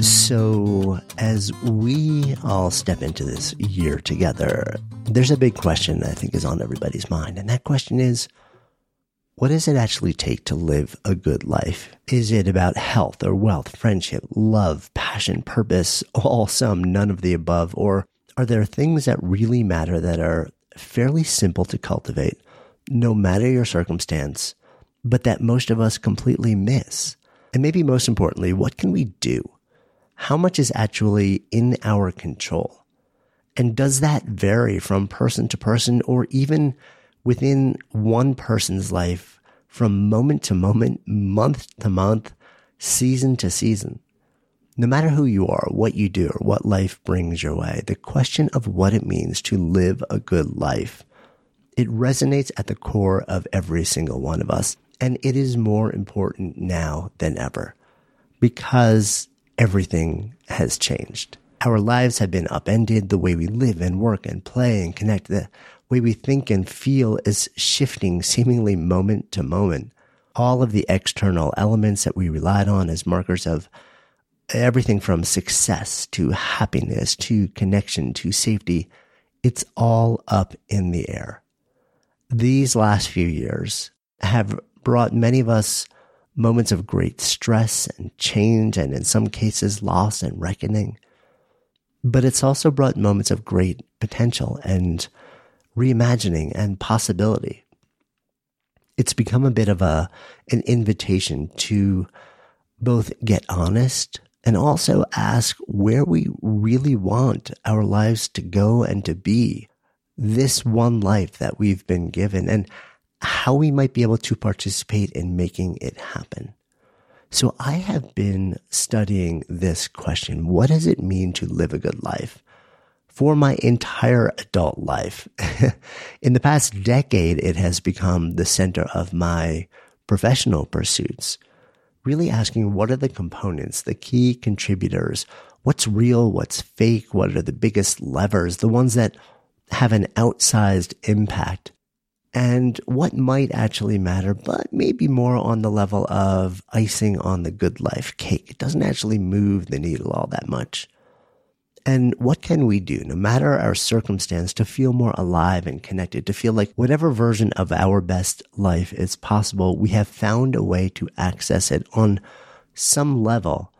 So, as we all step into this year together, there's a big question that I think is on everybody's mind. And that question is what does it actually take to live a good life? Is it about health or wealth, friendship, love, passion, purpose, all some, none of the above? Or are there things that really matter that are fairly simple to cultivate, no matter your circumstance, but that most of us completely miss? And maybe most importantly, what can we do? How much is actually in our control? And does that vary from person to person or even within one person's life from moment to moment, month to month, season to season? No matter who you are, what you do, or what life brings your way, the question of what it means to live a good life, it resonates at the core of every single one of us. And it is more important now than ever because everything has changed. Our lives have been upended. The way we live and work and play and connect, the way we think and feel is shifting seemingly moment to moment. All of the external elements that we relied on as markers of everything from success to happiness to connection to safety, it's all up in the air. These last few years have brought many of us moments of great stress and change, and in some cases, loss and reckoning. But it's also brought moments of great potential and reimagining and possibility. It's become a bit of a, an invitation to both get honest and also ask where we really want our lives to go and to be this one life that we've been given and how we might be able to participate in making it happen. So I have been studying this question. What does it mean to live a good life? For my entire adult life. in the past decade, it has become the center of my professional pursuits. Really asking what are the components, the key contributors, what's real, what's fake, what are the biggest levers, the ones that have an outsized impact and what might actually matter, but maybe more on the level of icing on the good life cake. It doesn't actually move the needle all that much. And what can we do, no matter our circumstance, to feel more alive and connected, to feel like whatever version of our best life is possible, we have found a way to access it on some level.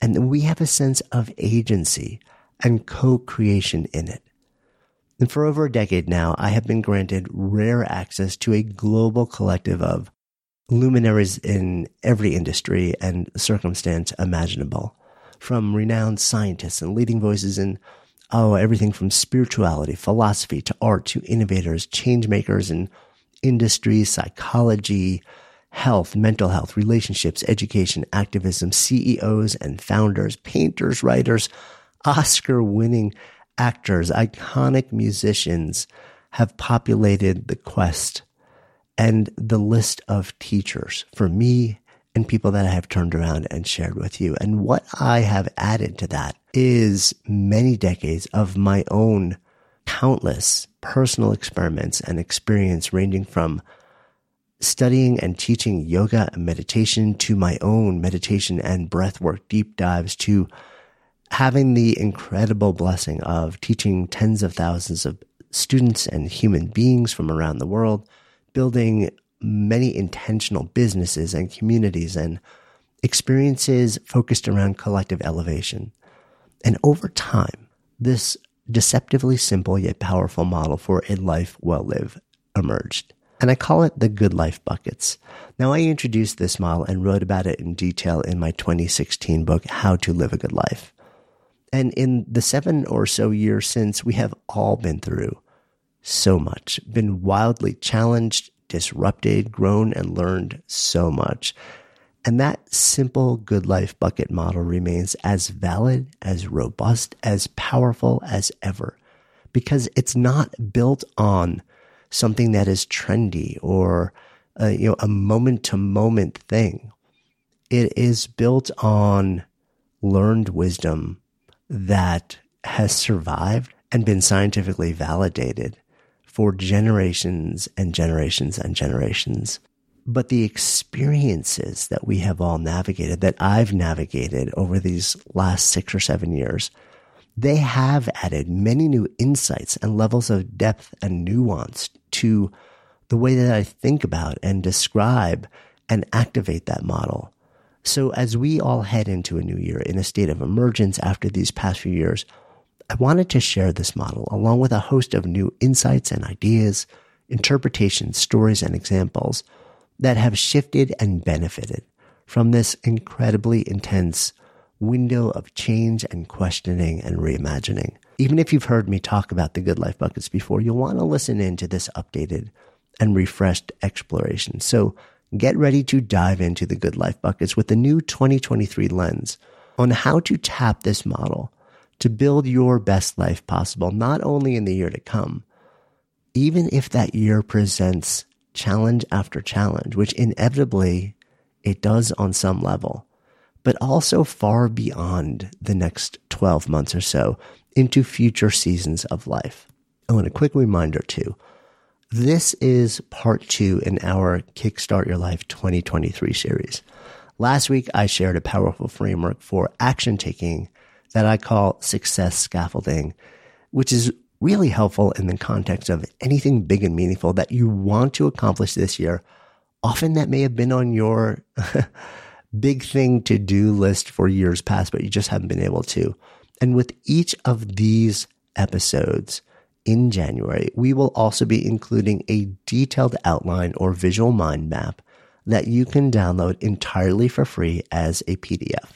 And we have a sense of agency and co-creation in it. And for over a decade now, I have been granted rare access to a global collective of luminaries in every industry and circumstance imaginable, from renowned scientists and leading voices in oh, everything from spirituality, philosophy to art to innovators, change makers in industry, psychology, health, mental health, relationships, education, activism, CEOs and founders, painters, writers, Oscar winning actors, iconic musicians have populated the quest and the list of teachers for me and people that I have turned around and shared with you. And what I have added to that is many decades of my own countless personal experiments and experience ranging from studying and teaching yoga and meditation to my own meditation and breathwork deep dives to having the incredible blessing of teaching tens of thousands of students and human beings from around the world, building many intentional businesses and communities and experiences focused around collective elevation. And over time, this deceptively simple yet powerful model for a life well lived emerged. And I call it the good life buckets. Now, I introduced this model and wrote about it in detail in my 2016 book, How to Live a Good Life. And in the seven or so years since, we have all been through so much, been wildly challenged, disrupted, grown, and learned so much. And that simple good life bucket model remains as valid, as robust, as powerful as ever because it's not built on something that is trendy or a, you know a moment to moment thing. It is built on learned wisdom that has survived and been scientifically validated for generations and generations and generations. But the experiences that we have all navigated, that I've navigated over these last six or seven years, they have added many new insights and levels of depth and nuance to the way that I think about and describe and activate that model. So as we all head into a new year in a state of emergence after these past few years, I wanted to share this model along with a host of new insights and ideas, interpretations, stories, and examples that have shifted and benefited from this incredibly intense window of change and questioning and reimagining. Even if you've heard me talk about the good life buckets before, you'll want to listen in to this updated and refreshed exploration. So get ready to dive into the good life buckets with the new 2023 lens on how to tap this model to build your best life possible, not only in the year to come, even if that year presents challenge after challenge, which inevitably it does on some level, but also far beyond the next 12 months or so into future seasons of life. Oh, and a quick reminder too. This is part two in our Kickstart Your Life 2023 series. Last week, I shared a powerful framework for action taking that I call success scaffolding, which is really helpful in the context of anything big and meaningful that you want to accomplish this year. Often that may have been on your big thing to do list for years past, but you just haven't been able to. And with each of these episodes in January, we will also be including a detailed outline or visual mind map that you can download entirely for free as a PDF.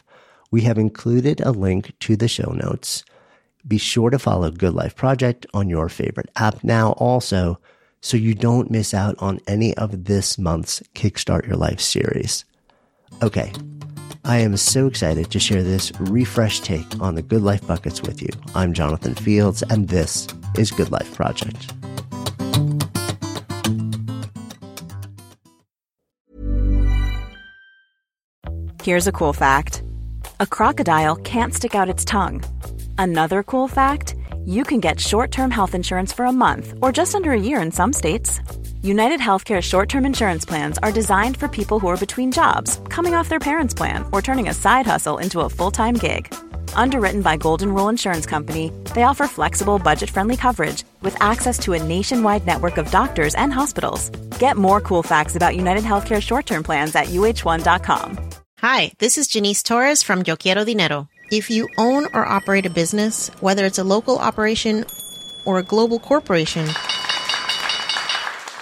We have included a link to the show notes. Be sure to follow Good Life Project on your favorite app now also so you don't miss out on any of this month's Kickstart Your Life series. Okay, I am so excited to share this refresh take on the Good Life Buckets with you. I'm Jonathan Fields, and this is Good Life Project. Here's a cool fact a crocodile can't stick out its tongue. Another cool fact you can get short term health insurance for a month or just under a year in some states. United Healthcare short term insurance plans are designed for people who are between jobs, coming off their parents' plan, or turning a side hustle into a full time gig. Underwritten by Golden Rule Insurance Company, they offer flexible, budget friendly coverage with access to a nationwide network of doctors and hospitals. Get more cool facts about United Healthcare short term plans at uh1.com. Hi, this is Janice Torres from Yo Quiero Dinero. If you own or operate a business, whether it's a local operation or a global corporation,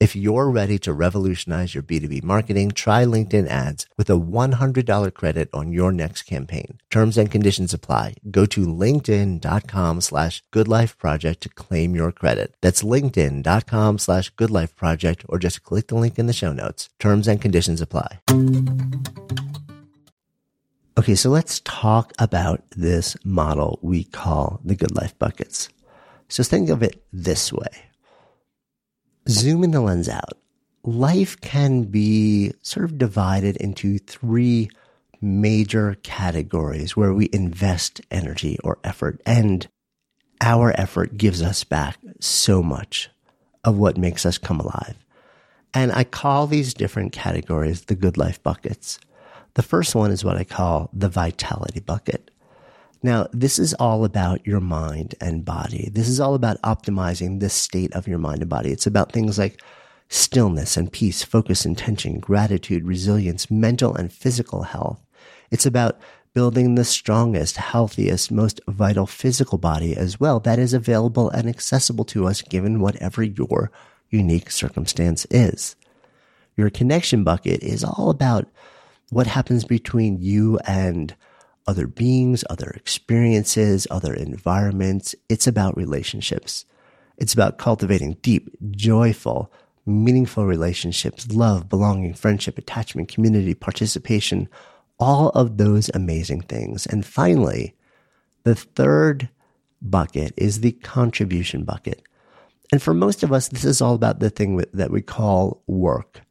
If you're ready to revolutionize your B2B marketing, try LinkedIn ads with a $100 credit on your next campaign. Terms and conditions apply. Go to linkedin.com slash goodlifeproject to claim your credit. That's linkedin.com slash goodlifeproject or just click the link in the show notes. Terms and conditions apply. Okay, so let's talk about this model we call the good life buckets. So think of it this way zooming the lens out, life can be sort of divided into three major categories where we invest energy or effort and our effort gives us back so much of what makes us come alive. And I call these different categories the good life buckets. The first one is what I call the vitality bucket. Now, this is all about your mind and body. This is all about optimizing the state of your mind and body. It's about things like stillness and peace, focus, intention, gratitude, resilience, mental and physical health. It's about building the strongest, healthiest, most vital physical body as well that is available and accessible to us given whatever your unique circumstance is. Your connection bucket is all about what happens between you and other beings, other experiences, other environments. It's about relationships. It's about cultivating deep, joyful, meaningful relationships, love, belonging, friendship, attachment, community, participation, all of those amazing things. And finally, the third bucket is the contribution bucket. And for most of us, this is all about the thing that we call work.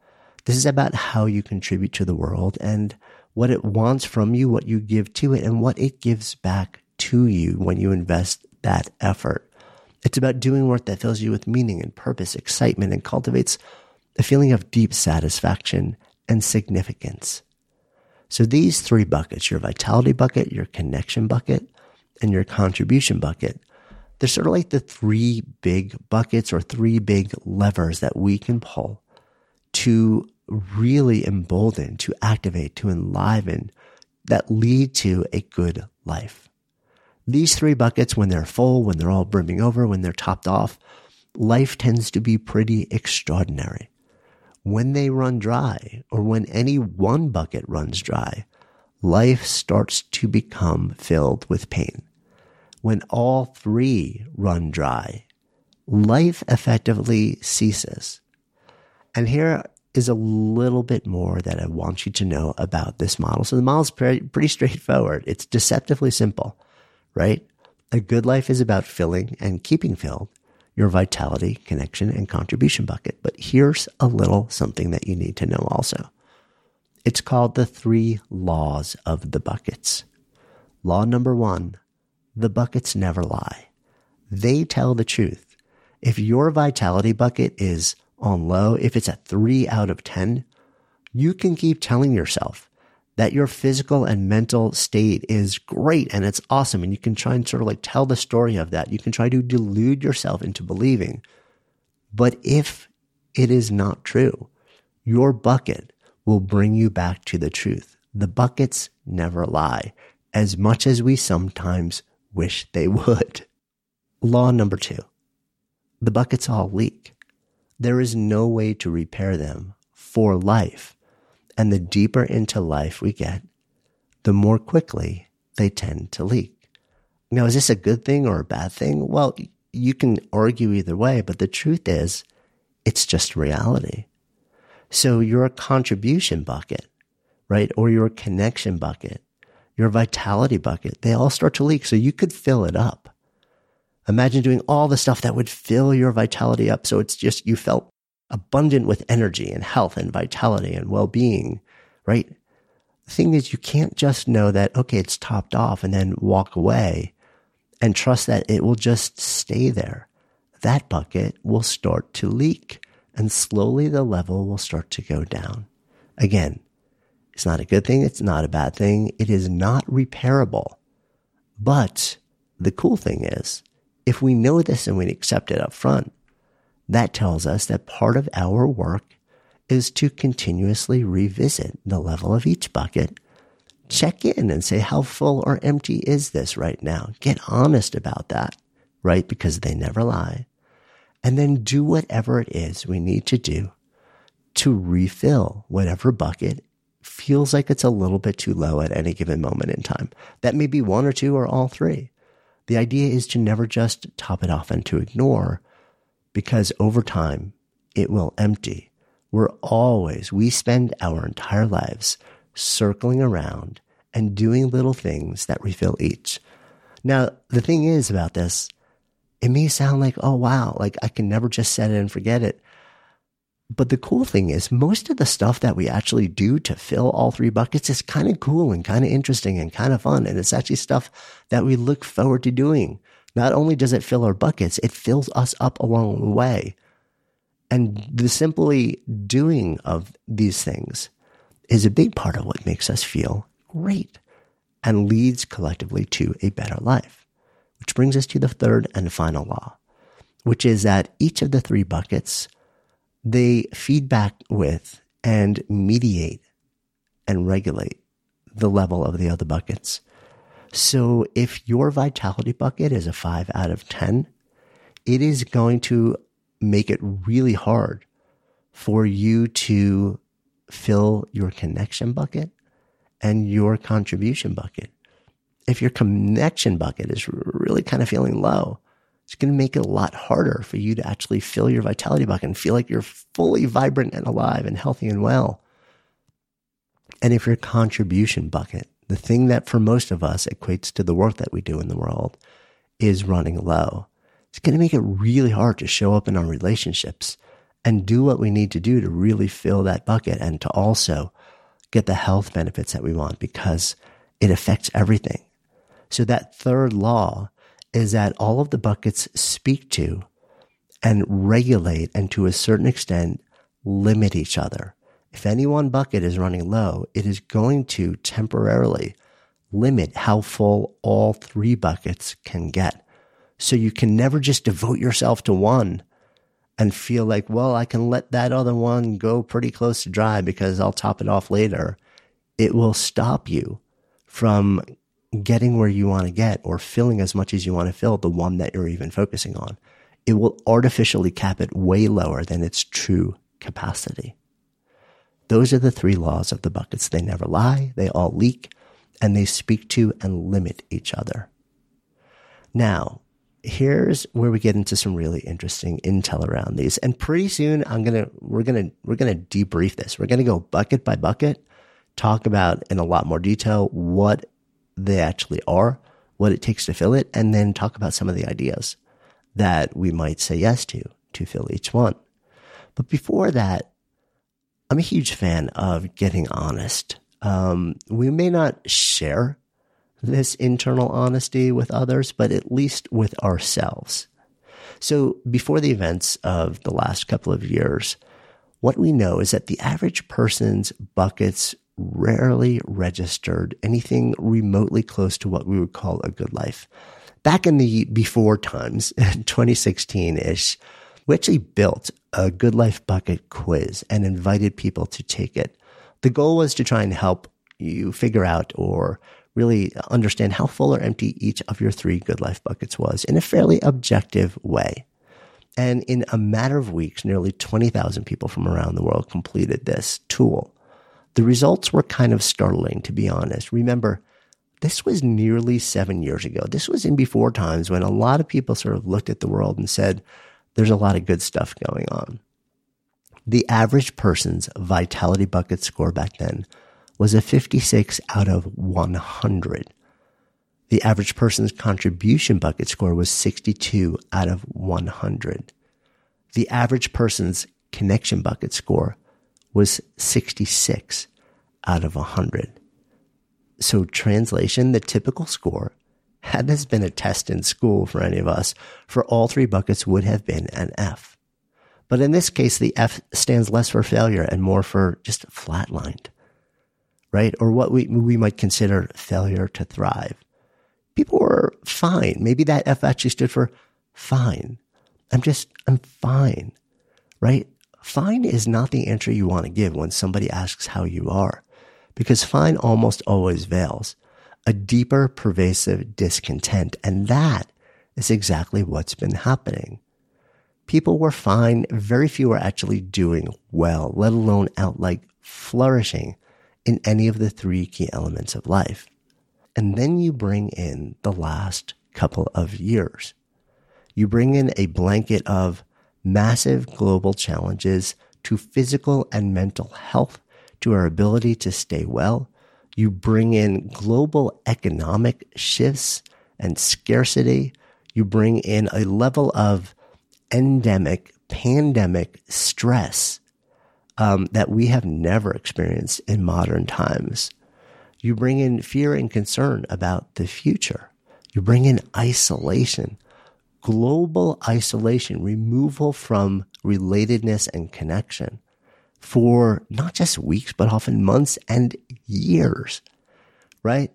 This is about how you contribute to the world and what it wants from you, what you give to it, and what it gives back to you when you invest that effort. It's about doing work that fills you with meaning and purpose, excitement, and cultivates a feeling of deep satisfaction and significance. So these three buckets, your vitality bucket, your connection bucket, and your contribution bucket, they're sort of like the three big buckets or three big levers that we can pull to really embolden, to activate, to enliven that lead to a good life. These three buckets, when they're full, when they're all brimming over, when they're topped off, life tends to be pretty extraordinary. When they run dry, or when any one bucket runs dry, life starts to become filled with pain. When all three run dry, life effectively ceases. And here is a little bit more that I want you to know about this model. So the model is pretty, straightforward. It's deceptively simple, right? A good life is about filling and keeping filled your vitality, connection, and contribution bucket. But here's a little something that you need to know also. It's called the three laws of the buckets. Law number one, the buckets never lie. They tell the truth. If your vitality bucket is on low, if it's a three out of 10, you can keep telling yourself that your physical and mental state is great and it's awesome. And you can try and sort of like tell the story of that. You can try to delude yourself into believing. But if it is not true, your bucket will bring you back to the truth. The buckets never lie, as much as we sometimes wish they would. Law number two the buckets all leak. There is no way to repair them for life. And the deeper into life we get, the more quickly they tend to leak. Now, is this a good thing or a bad thing? Well, you can argue either way, but the truth is, it's just reality. So your contribution bucket, right? Or your connection bucket, your vitality bucket, they all start to leak. So you could fill it up. Imagine doing all the stuff that would fill your vitality up. So it's just, you felt abundant with energy and health and vitality and well being, right? The thing is, you can't just know that, okay, it's topped off and then walk away and trust that it will just stay there. That bucket will start to leak and slowly the level will start to go down. Again, it's not a good thing. It's not a bad thing. It is not repairable. But the cool thing is if we know this and we accept it up front, that tells us that part of our work is to continuously revisit the level of each bucket, check in and say, how full or empty is this right now? Get honest about that, right? Because they never lie. And then do whatever it is we need to do to refill whatever bucket feels like it's a little bit too low at any given moment in time. That may be one or two or all three. The idea is to never just top it off and to ignore because over time it will empty. We're always, we spend our entire lives circling around and doing little things that refill each. Now, the thing is about this, it may sound like, oh wow, like I can never just set it and forget it. But the cool thing is, most of the stuff that we actually do to fill all three buckets is kind of cool and kind of interesting and kind of fun. And it's actually stuff that we look forward to doing. Not only does it fill our buckets, it fills us up along the way. And the simply doing of these things is a big part of what makes us feel great and leads collectively to a better life. Which brings us to the third and final law, which is that each of the three buckets, they feedback with and mediate and regulate the level of the other buckets. So if your vitality bucket is a five out of 10, it is going to make it really hard for you to fill your connection bucket and your contribution bucket. If your connection bucket is really kind of feeling low, it's going to make it a lot harder for you to actually fill your vitality bucket and feel like you're fully vibrant and alive and healthy and well. And if your contribution bucket, the thing that for most of us equates to the work that we do in the world, is running low, it's going to make it really hard to show up in our relationships and do what we need to do to really fill that bucket and to also get the health benefits that we want because it affects everything. So that third law is that all of the buckets speak to and regulate and to a certain extent limit each other. If any one bucket is running low, it is going to temporarily limit how full all three buckets can get. So you can never just devote yourself to one and feel like, well, I can let that other one go pretty close to dry because I'll top it off later. It will stop you from getting where you want to get or filling as much as you want to fill the one that you're even focusing on. It will artificially cap it way lower than its true capacity. Those are the three laws of the buckets. They never lie, they all leak, and they speak to and limit each other. Now, here's where we get into some really interesting intel around these. And pretty soon I'm going to, we're going to, we're going to debrief this. We're going to go bucket by bucket, talk about in a lot more detail what they actually are, what it takes to fill it, and then talk about some of the ideas that we might say yes to, to fill each one. But before that, I'm a huge fan of getting honest. Um, we may not share this internal honesty with others, but at least with ourselves. So before the events of the last couple of years, what we know is that the average person's buckets rarely registered anything remotely close to what we would call a good life. Back in the before times, 2016 ish, we actually built a good life bucket quiz and invited people to take it. The goal was to try and help you figure out or really understand how full or empty each of your three good life buckets was in a fairly objective way. And in a matter of weeks, nearly 20,000 people from around the world completed this tool. The results were kind of startling, to be honest. Remember, this was nearly seven years ago. This was in before times when a lot of people sort of looked at the world and said, there's a lot of good stuff going on. The average person's vitality bucket score back then was a 56 out of 100. The average person's contribution bucket score was 62 out of 100. The average person's connection bucket score was 66 out of 100. So translation, the typical score, had this been a test in school for any of us, for all three buckets would have been an F. But in this case, the F stands less for failure and more for just flatlined right? Or what we, we might consider failure to thrive. People were fine. Maybe that F actually stood for fine. I'm just, I'm fine, right? Fine is not the answer you want to give when somebody asks how you are, because fine almost always veils a deeper, pervasive discontent. And that is exactly what's been happening. People were fine. Very few were actually doing well, let alone out like flourishing in any of the three key elements of life. And then you bring in the last couple of years. You bring in a blanket of massive global challenges to physical and mental health, to our ability to stay well. You bring in global economic shifts and scarcity. You bring in a level of endemic, pandemic stress um, that we have never experienced in modern times. You bring in fear and concern about the future. You bring in isolation, global isolation, removal from relatedness and connection for not just weeks, but often months and years, right?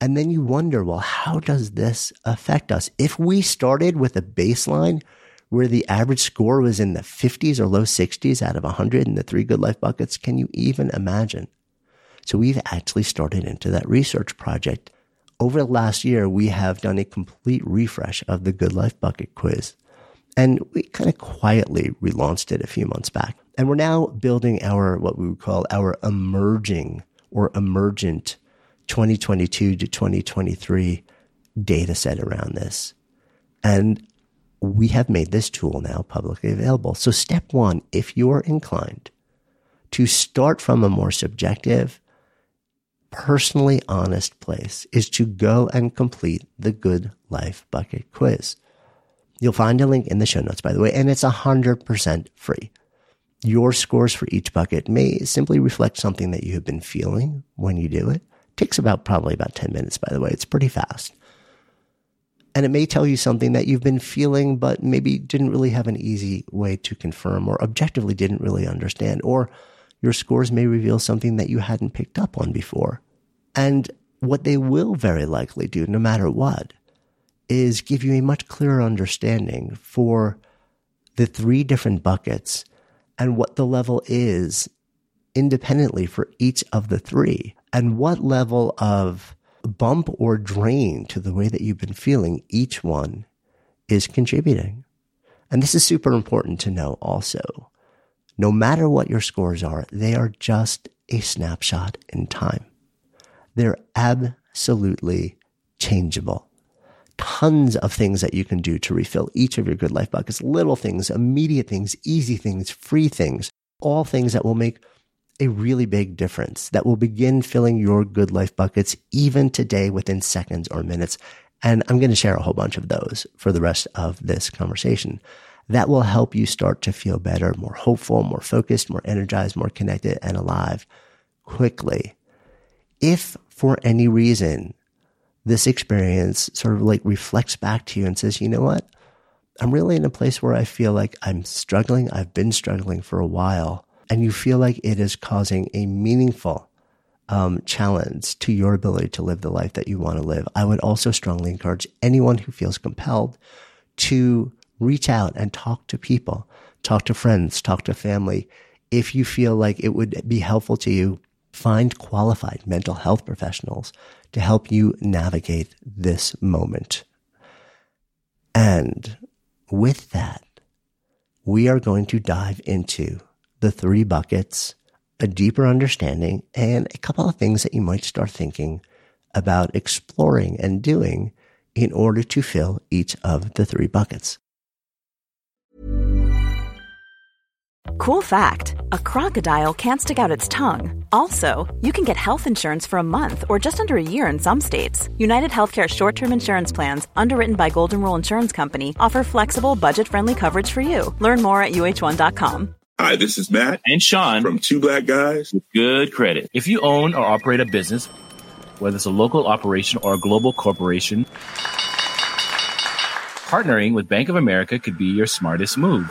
And then you wonder, well, how does this affect us? If we started with a baseline where the average score was in the 50s or low 60s out of 100 in the three good life buckets, can you even imagine? So we've actually started into that research project. Over the last year, we have done a complete refresh of the Good Life Bucket quiz. And we kind of quietly relaunched it a few months back. And we're now building our, what we would call our emerging or emergent 2022 to 2023 data set around this. And we have made this tool now publicly available. So step one, if you're inclined to start from a more subjective, personally honest place is to go and complete the Good Life Bucket quiz. You'll find a link in the show notes, by the way, and it's 100% free. Your scores for each bucket may simply reflect something that you have been feeling when you do it. it takes about probably about 10 minutes, by the way. It's pretty fast. And it may tell you something that you've been feeling, but maybe didn't really have an easy way to confirm or objectively didn't really understand. Or your scores may reveal something that you hadn't picked up on before. And what they will very likely do, no matter what, is give you a much clearer understanding for the three different buckets and what the level is independently for each of the three and what level of bump or drain to the way that you've been feeling each one is contributing. And this is super important to know also. No matter what your scores are, they are just a snapshot in time. They're absolutely changeable tons of things that you can do to refill each of your good life buckets. Little things, immediate things, easy things, free things, all things that will make a really big difference that will begin filling your good life buckets even today within seconds or minutes. And I'm going to share a whole bunch of those for the rest of this conversation. That will help you start to feel better, more hopeful, more focused, more energized, more connected and alive quickly. If for any reason this experience sort of like reflects back to you and says, you know what? I'm really in a place where I feel like I'm struggling. I've been struggling for a while. And you feel like it is causing a meaningful um, challenge to your ability to live the life that you want to live. I would also strongly encourage anyone who feels compelled to reach out and talk to people, talk to friends, talk to family. If you feel like it would be helpful to you, find qualified mental health professionals to help you navigate this moment. And with that, we are going to dive into the three buckets, a deeper understanding, and a couple of things that you might start thinking about exploring and doing in order to fill each of the three buckets. Cool fact a crocodile can't stick out its tongue. Also, you can get health insurance for a month or just under a year in some states. United Healthcare short term insurance plans, underwritten by Golden Rule Insurance Company, offer flexible, budget friendly coverage for you. Learn more at uh1.com. Hi, this is Matt and Sean from Two Black Guys with Good Credit. If you own or operate a business, whether it's a local operation or a global corporation, partnering with Bank of America could be your smartest move.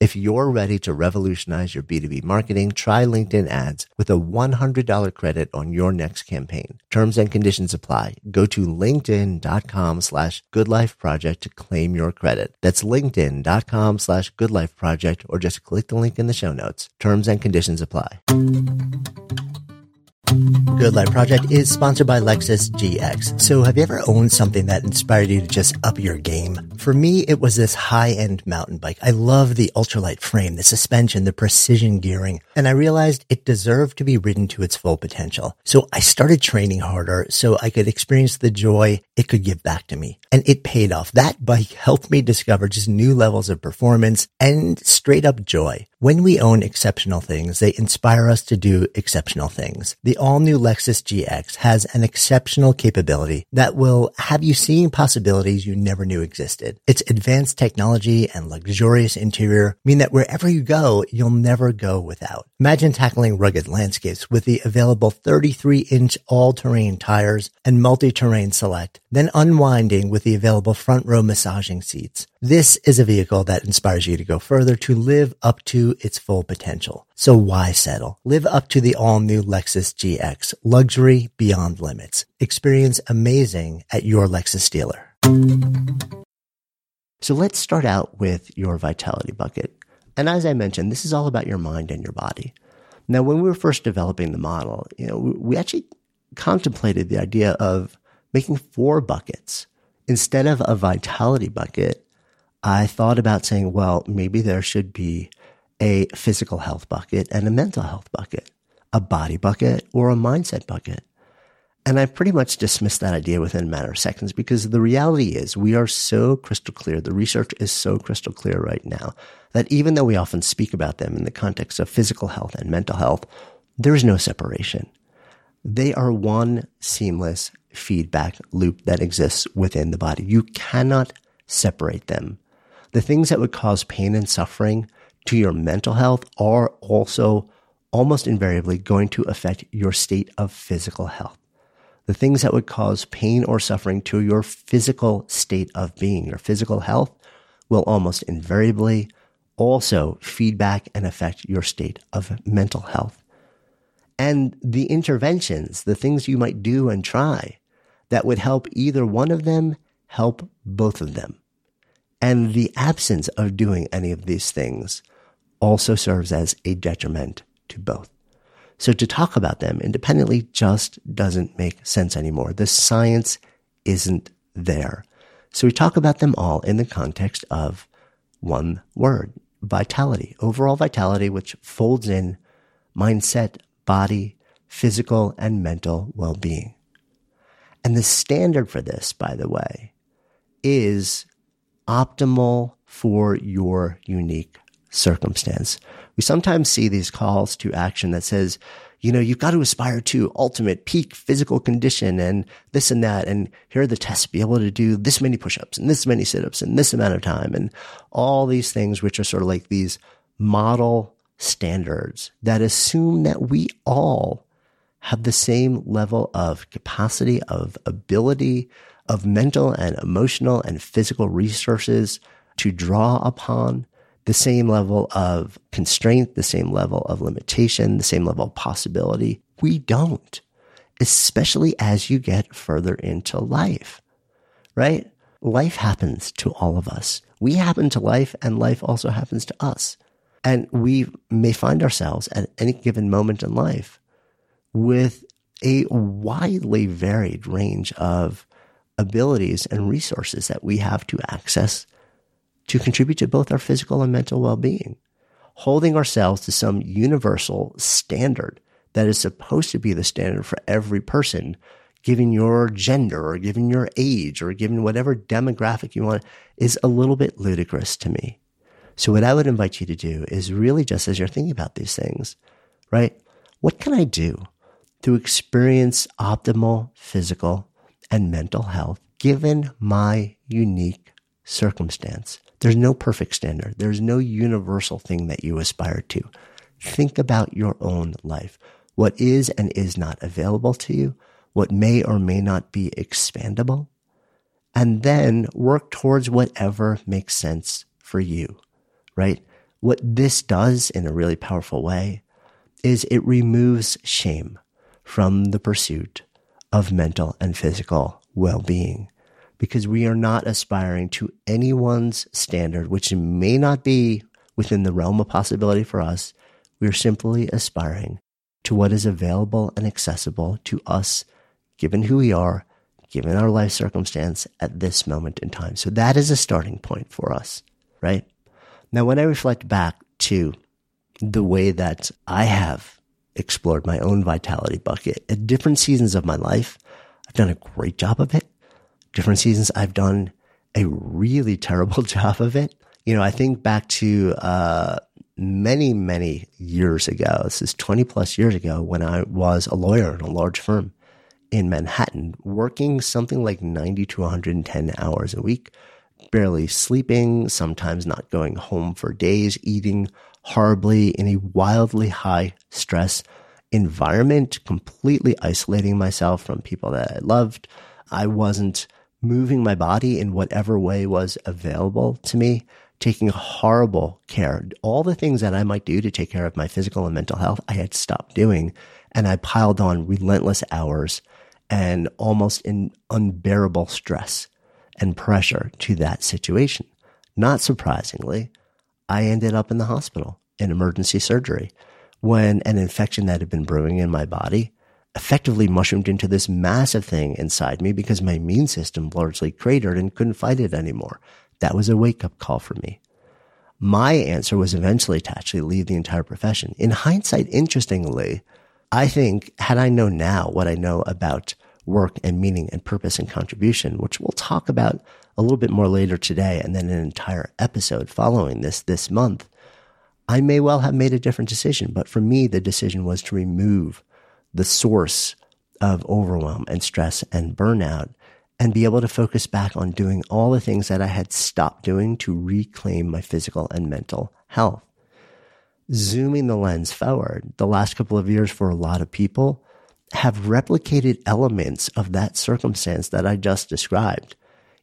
If you're ready to revolutionize your B2B marketing, try LinkedIn ads with a $100 credit on your next campaign. Terms and conditions apply. Go to linkedin.com slash goodlifeproject to claim your credit. That's linkedin.com slash goodlifeproject or just click the link in the show notes. Terms and conditions apply. Good Life Project is sponsored by Lexus GX. So have you ever owned something that inspired you to just up your game? For me, it was this high-end mountain bike. I love the ultralight frame, the suspension, the precision gearing, and I realized it deserved to be ridden to its full potential. So I started training harder so I could experience the joy it could give back to me. And it paid off. That bike helped me discover just new levels of performance and straight up joy. When we own exceptional things, they inspire us to do exceptional things. The all new Lexus GX has an exceptional capability that will have you seeing possibilities you never knew existed. Its advanced technology and luxurious interior mean that wherever you go, you'll never go without. Imagine tackling rugged landscapes with the available 33 inch all terrain tires and multi-terrain select, then unwinding with the available front row massaging seats. This is a vehicle that inspires you to go further to live up to its full potential. So why settle? Live up to the all new Lexus GX, luxury beyond limits. Experience amazing at your Lexus dealer. So let's start out with your vitality bucket. And as I mentioned, this is all about your mind and your body. Now, when we were first developing the model, you know, we actually contemplated the idea of making four buckets. Instead of a vitality bucket, I thought about saying, well, maybe there should be a physical health bucket and a mental health bucket, a body bucket or a mindset bucket. And I pretty much dismissed that idea within a matter of seconds because the reality is we are so crystal clear. The research is so crystal clear right now that even though we often speak about them in the context of physical health and mental health, there is no separation. They are one seamless feedback loop that exists within the body. You cannot separate them. The things that would cause pain and suffering to your mental health are also almost invariably going to affect your state of physical health. The things that would cause pain or suffering to your physical state of being, your physical health, will almost invariably also feedback and affect your state of mental health. And the interventions, the things you might do and try that would help either one of them, help both of them. And the absence of doing any of these things also serves as a detriment to both. So to talk about them independently just doesn't make sense anymore. The science isn't there. So we talk about them all in the context of one word, vitality, overall vitality, which folds in mindset, body, physical, and mental well-being. And the standard for this, by the way, is optimal for your unique circumstance. We sometimes see these calls to action that says, you know, you've got to aspire to ultimate peak physical condition and this and that. And here are the tests, be able to do this many push-ups and this many sit-ups and this amount of time and all these things, which are sort of like these model standards that assume that we all have the same level of capacity, of ability, of mental and emotional and physical resources to draw upon the same level of constraint, the same level of limitation, the same level of possibility. We don't, especially as you get further into life, right? Life happens to all of us. We happen to life and life also happens to us. And we may find ourselves at any given moment in life with a widely varied range of abilities and resources that we have to access to contribute to both our physical and mental well-being. Holding ourselves to some universal standard that is supposed to be the standard for every person, given your gender or given your age or given whatever demographic you want, is a little bit ludicrous to me. So what I would invite you to do is really just as you're thinking about these things, right? What can I do to experience optimal physical and mental health given my unique circumstance? There's no perfect standard. There's no universal thing that you aspire to. Think about your own life. What is and is not available to you, what may or may not be expandable, and then work towards whatever makes sense for you, right? What this does in a really powerful way is it removes shame from the pursuit of mental and physical well-being because we are not aspiring to anyone's standard, which may not be within the realm of possibility for us. We are simply aspiring to what is available and accessible to us, given who we are, given our life circumstance at this moment in time. So that is a starting point for us, right? Now, when I reflect back to the way that I have explored my own vitality bucket at different seasons of my life, I've done a great job of it different seasons, I've done a really terrible job of it. You know, I think back to uh, many, many years ago. This is 20 plus years ago when I was a lawyer in a large firm in Manhattan, working something like 90 to 110 hours a week, barely sleeping, sometimes not going home for days, eating horribly in a wildly high stress environment, completely isolating myself from people that I loved. I wasn't moving my body in whatever way was available to me, taking horrible care. All the things that I might do to take care of my physical and mental health, I had stopped doing. And I piled on relentless hours and almost in unbearable stress and pressure to that situation. Not surprisingly, I ended up in the hospital in emergency surgery when an infection that had been brewing in my body effectively mushroomed into this massive thing inside me because my immune system largely cratered and couldn't fight it anymore. That was a wake up call for me. My answer was eventually to actually leave the entire profession. In hindsight, interestingly, I think had I known now what I know about work and meaning and purpose and contribution, which we'll talk about a little bit more later today and then an entire episode following this this month, I may well have made a different decision. But for me, the decision was to remove the source of overwhelm and stress and burnout and be able to focus back on doing all the things that I had stopped doing to reclaim my physical and mental health. Zooming the lens forward, the last couple of years for a lot of people have replicated elements of that circumstance that I just described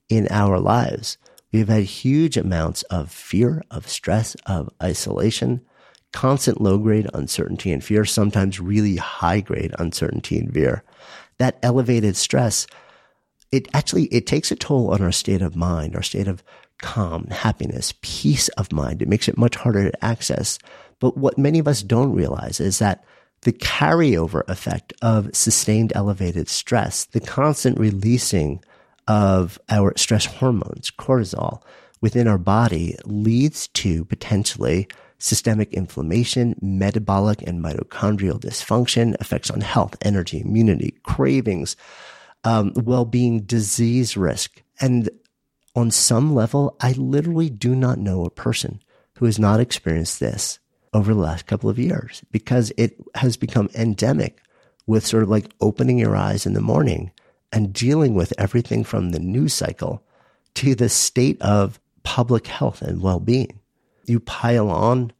in our lives. We've had huge amounts of fear, of stress, of isolation, constant low grade uncertainty and fear, sometimes really high grade uncertainty and fear. That elevated stress, it actually, it takes a toll on our state of mind, our state of calm, happiness, peace of mind. It makes it much harder to access. But what many of us don't realize is that the carryover effect of sustained elevated stress, the constant releasing of our stress hormones, cortisol, within our body leads to potentially systemic inflammation, metabolic and mitochondrial dysfunction, effects on health, energy, immunity, cravings, um, well being, disease risk. And on some level, I literally do not know a person who has not experienced this over the last couple of years because it has become endemic with sort of like opening your eyes in the morning and dealing with everything from the news cycle to the state of public health and well being you pile on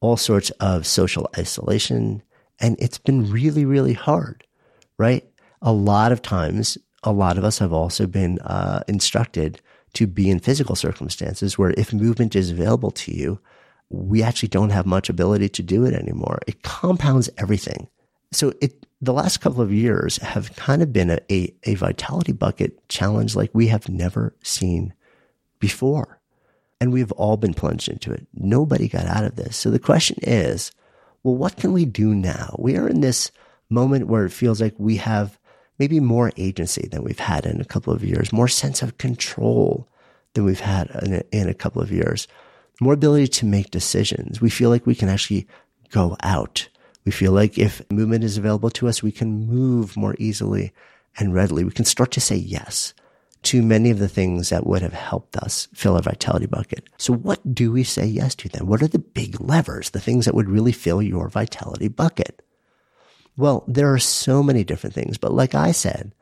all sorts of social isolation, and it's been really, really hard, right? A lot of times, a lot of us have also been uh, instructed to be in physical circumstances where if movement is available to you, we actually don't have much ability to do it anymore. It compounds everything. So it, the last couple of years have kind of been a, a, a vitality bucket challenge like we have never seen before. And we've all been plunged into it. Nobody got out of this. So the question is, well, what can we do now? We are in this moment where it feels like we have maybe more agency than we've had in a couple of years, more sense of control than we've had in a, in a couple of years, more ability to make decisions. We feel like we can actually go out. We feel like if movement is available to us, we can move more easily and readily. We can start to say yes to many of the things that would have helped us fill our vitality bucket. So what do we say yes to then? What are the big levers, the things that would really fill your vitality bucket? Well, there are so many different things, but like I said,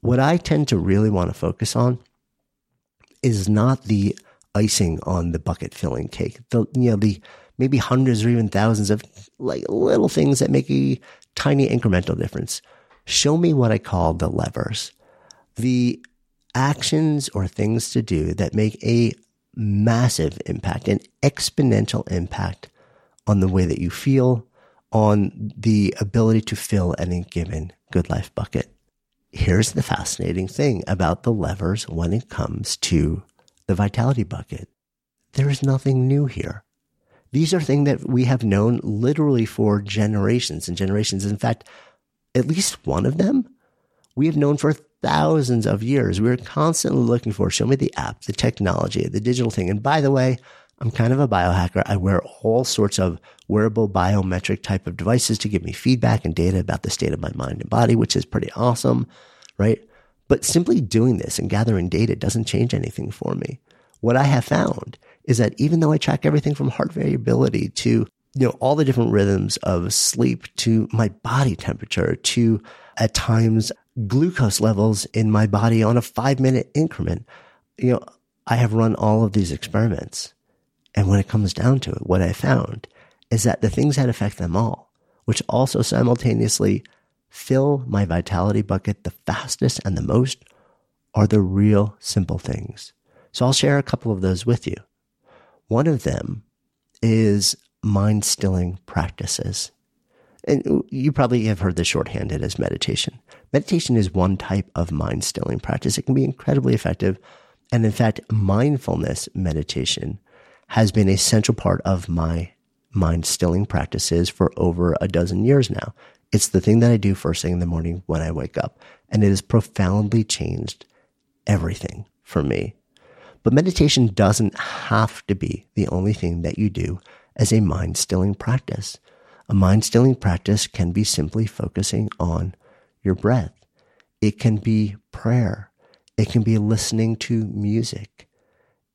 what I tend to really want to focus on is not the icing on the bucket filling cake. The, you know, the maybe hundreds or even thousands of like little things that make a tiny incremental difference. Show me what I call the levers, the actions or things to do that make a massive impact, an exponential impact on the way that you feel, on the ability to fill any given good life bucket. Here's the fascinating thing about the levers when it comes to the vitality bucket. There is nothing new here. These are things that we have known literally for generations and generations. In fact, at least one of them we have known for thousands of years. We're constantly looking for show me the app, the technology, the digital thing. And by the way, I'm kind of a biohacker. I wear all sorts of wearable biometric type of devices to give me feedback and data about the state of my mind and body, which is pretty awesome, right? But simply doing this and gathering data doesn't change anything for me. What I have found is that even though I track everything from heart variability to, you know, all the different rhythms of sleep to my body temperature to at times glucose levels in my body on a five minute increment, you know, I have run all of these experiments. And when it comes down to it, what I found is that the things that affect them all, which also simultaneously fill my vitality bucket the fastest and the most, are the real simple things. So I'll share a couple of those with you. One of them is mind stilling practices. And you probably have heard this shorthanded as meditation. Meditation is one type of mind stilling practice. It can be incredibly effective. And in fact, mindfulness meditation has been a central part of my mind stilling practices for over a dozen years now. It's the thing that I do first thing in the morning when I wake up. And it has profoundly changed everything for me. But meditation doesn't have to be the only thing that you do as a mind stilling practice. A mind stilling practice can be simply focusing on your breath. It can be prayer. It can be listening to music.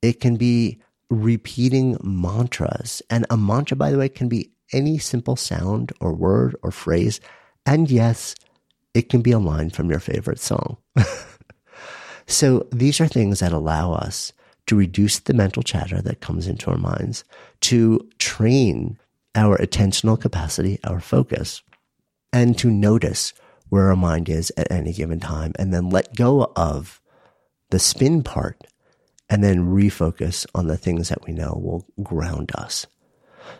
It can be repeating mantras. And a mantra, by the way, can be any simple sound or word or phrase. And yes, it can be a line from your favorite song. so these are things that allow us to reduce the mental chatter that comes into our minds, to train our attentional capacity, our focus, and to notice where our mind is at any given time and then let go of the spin part and then refocus on the things that we know will ground us.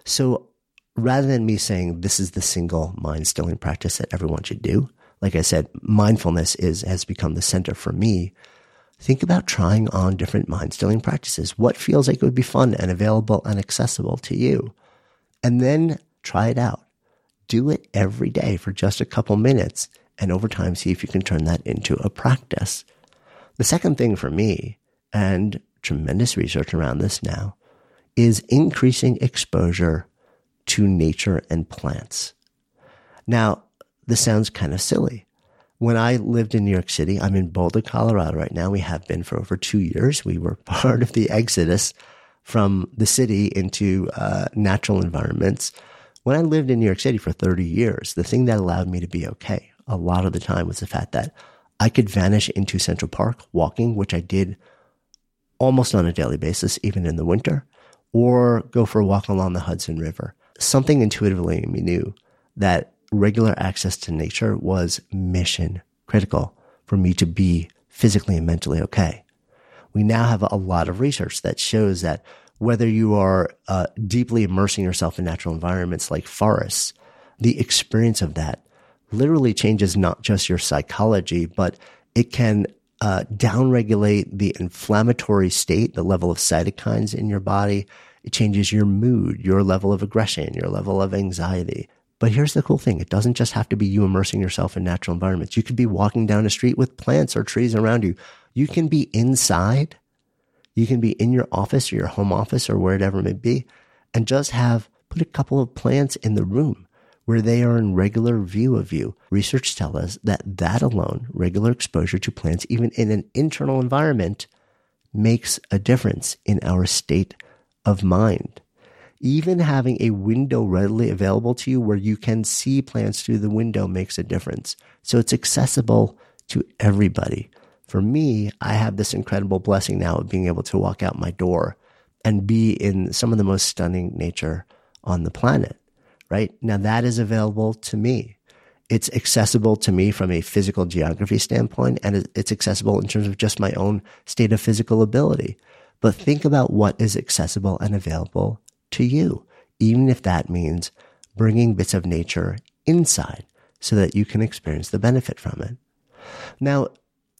So rather than me saying this is the single mind stilling practice that everyone should do, like I said, mindfulness is, has become the center for me. Think about trying on different mind stilling practices. What feels like it would be fun and available and accessible to you? And then try it out. Do it every day for just a couple minutes and over time see if you can turn that into a practice. The second thing for me, and tremendous research around this now, is increasing exposure to nature and plants. Now, this sounds kind of silly. When I lived in New York City, I'm in Boulder, Colorado right now. We have been for over two years. We were part of the exodus from the city into uh, natural environments. When I lived in New York City for 30 years, the thing that allowed me to be okay a lot of the time was the fact that I could vanish into Central Park walking, which I did almost on a daily basis, even in the winter, or go for a walk along the Hudson River. Something intuitively in me knew that regular access to nature was mission critical for me to be physically and mentally okay. We now have a lot of research that shows that whether you are uh, deeply immersing yourself in natural environments like forests, the experience of that literally changes not just your psychology, but it can uh, downregulate the inflammatory state, the level of cytokines in your body. It changes your mood, your level of aggression, your level of anxiety. But here's the cool thing. It doesn't just have to be you immersing yourself in natural environments. You could be walking down a street with plants or trees around you. You can be inside. You can be in your office or your home office or wherever it may be and just have put a couple of plants in the room where they are in regular view of you. Research tells us that that alone, regular exposure to plants, even in an internal environment, makes a difference in our state of mind. Even having a window readily available to you where you can see plants through the window makes a difference. So it's accessible to everybody. For me, I have this incredible blessing now of being able to walk out my door and be in some of the most stunning nature on the planet, right? Now that is available to me. It's accessible to me from a physical geography standpoint, and it's accessible in terms of just my own state of physical ability. But think about what is accessible and available to you, even if that means bringing bits of nature inside so that you can experience the benefit from it. Now,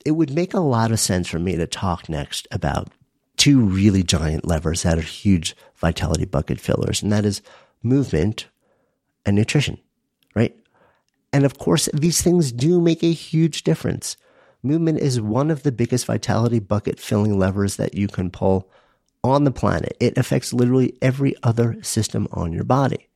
it would make a lot of sense for me to talk next about two really giant levers that are huge vitality bucket fillers, and that is movement and nutrition, right? And of course, these things do make a huge difference. Movement is one of the biggest vitality bucket filling levers that you can pull on the planet. It affects literally every other system on your body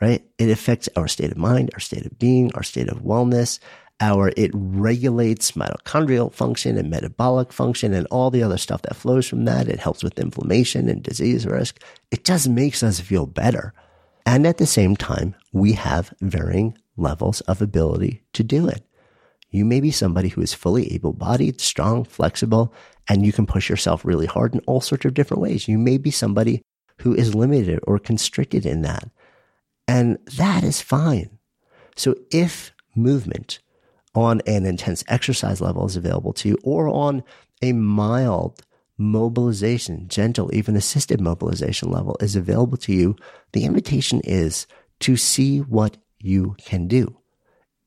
right? It affects our state of mind, our state of being, our state of wellness, our, it regulates mitochondrial function and metabolic function and all the other stuff that flows from that. It helps with inflammation and disease risk. It just makes us feel better. And at the same time, we have varying levels of ability to do it. You may be somebody who is fully able bodied, strong, flexible, and you can push yourself really hard in all sorts of different ways. You may be somebody who is limited or constricted in that. And that is fine. So if movement on an intense exercise level is available to you or on a mild mobilization, gentle, even assisted mobilization level is available to you, the invitation is to see what you can do.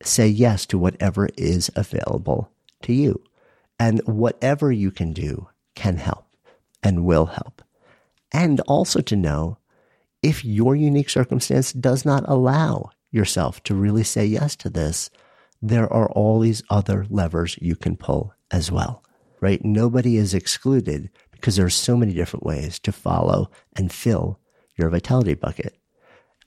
Say yes to whatever is available to you. And whatever you can do can help and will help. And also to know if your unique circumstance does not allow yourself to really say yes to this, there are all these other levers you can pull as well, right? Nobody is excluded because there are so many different ways to follow and fill your vitality bucket.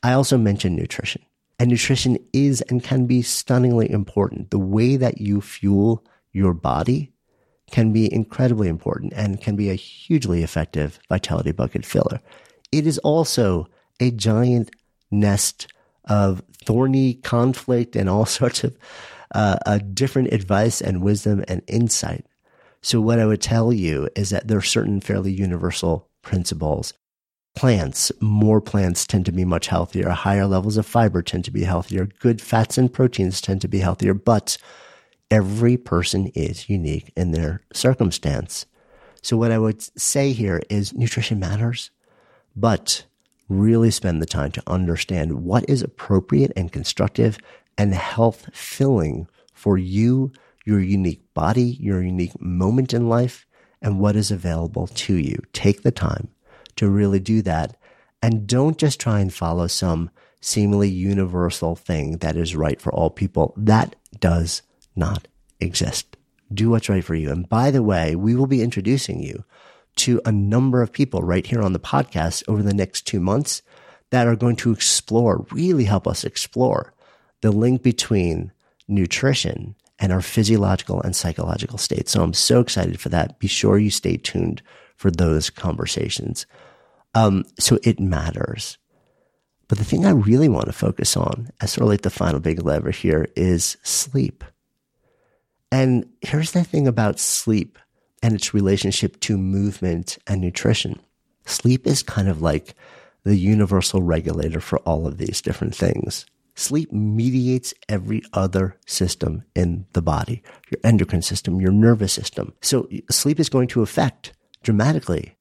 I also mentioned nutrition and nutrition is and can be stunningly important. The way that you fuel your body can be incredibly important and can be a hugely effective vitality bucket filler it is also a giant nest of thorny conflict and all sorts of uh, uh, different advice and wisdom and insight. So, what I would tell you is that there are certain fairly universal principles. Plants, more plants tend to be much healthier. Higher levels of fiber tend to be healthier. Good fats and proteins tend to be healthier. But every person is unique in their circumstance. So, what I would say here is nutrition matters but really spend the time to understand what is appropriate and constructive and health filling for you, your unique body, your unique moment in life, and what is available to you. Take the time to really do that. And don't just try and follow some seemingly universal thing that is right for all people. That does not exist. Do what's right for you. And by the way, we will be introducing you to a number of people right here on the podcast over the next two months that are going to explore, really help us explore the link between nutrition and our physiological and psychological state. So I'm so excited for that. Be sure you stay tuned for those conversations. Um, so it matters. But the thing I really want to focus on as sort of like the final big lever here is sleep. And here's the thing about sleep and its relationship to movement and nutrition. Sleep is kind of like the universal regulator for all of these different things. Sleep mediates every other system in the body, your endocrine system, your nervous system. So sleep is going to affect dramatically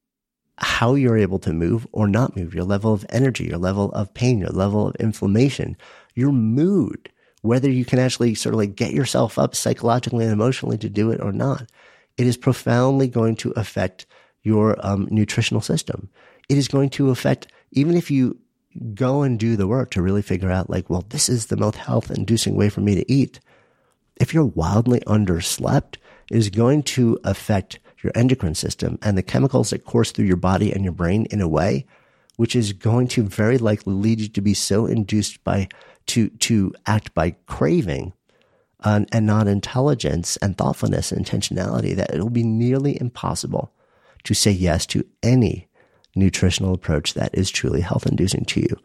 how you're able to move or not move, your level of energy, your level of pain, your level of inflammation, your mood, whether you can actually sort of like get yourself up psychologically and emotionally to do it or not it is profoundly going to affect your um, nutritional system. It is going to affect, even if you go and do the work to really figure out, like, well, this is the most health inducing way for me to eat. If you're wildly underslept, it is going to affect your endocrine system and the chemicals that course through your body and your brain in a way which is going to very likely lead you to be so induced by to to act by craving and, and not intelligence and thoughtfulness and intentionality that it'll be nearly impossible to say yes to any nutritional approach that is truly health inducing to you.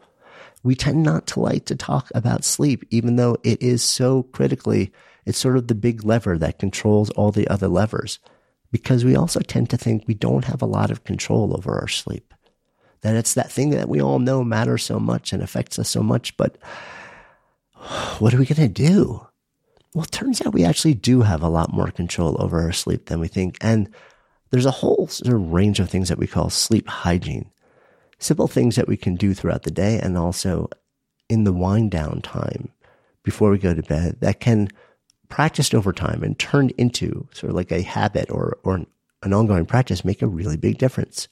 We tend not to like to talk about sleep, even though it is so critically, it's sort of the big lever that controls all the other levers, because we also tend to think we don't have a lot of control over our sleep. that it's that thing that we all know matters so much and affects us so much. But what are we going to do? Well, it turns out we actually do have a lot more control over our sleep than we think. And there's a whole sort of range of things that we call sleep hygiene. Simple things that we can do throughout the day and also in the wind down time before we go to bed that can practiced over time and turned into sort of like a habit or, or an ongoing practice make a really big difference.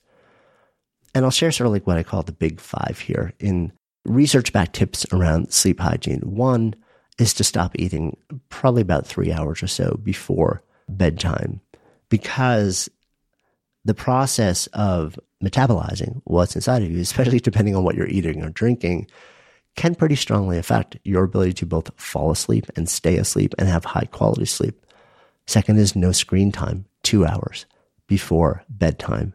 And I'll share sort of like what I call the big five here in research backed tips around sleep hygiene. One is to stop eating probably about three hours or so before bedtime because the process of metabolizing what's inside of you, especially depending on what you're eating or drinking, can pretty strongly affect your ability to both fall asleep and stay asleep and have high quality sleep. Second is no screen time, two hours before bedtime.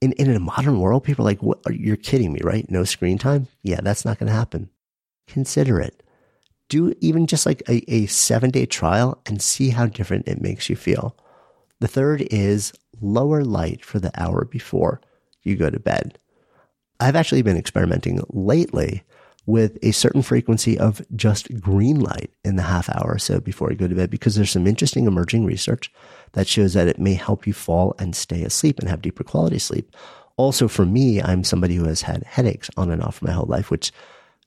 In, in a modern world, people are like, what, you're kidding me, right? No screen time? Yeah, that's not going to happen. Consider it do even just like a, a seven day trial and see how different it makes you feel. The third is lower light for the hour before you go to bed. I've actually been experimenting lately with a certain frequency of just green light in the half hour or so before you go to bed because there's some interesting emerging research that shows that it may help you fall and stay asleep and have deeper quality sleep. Also, for me, I'm somebody who has had headaches on and off my whole life, which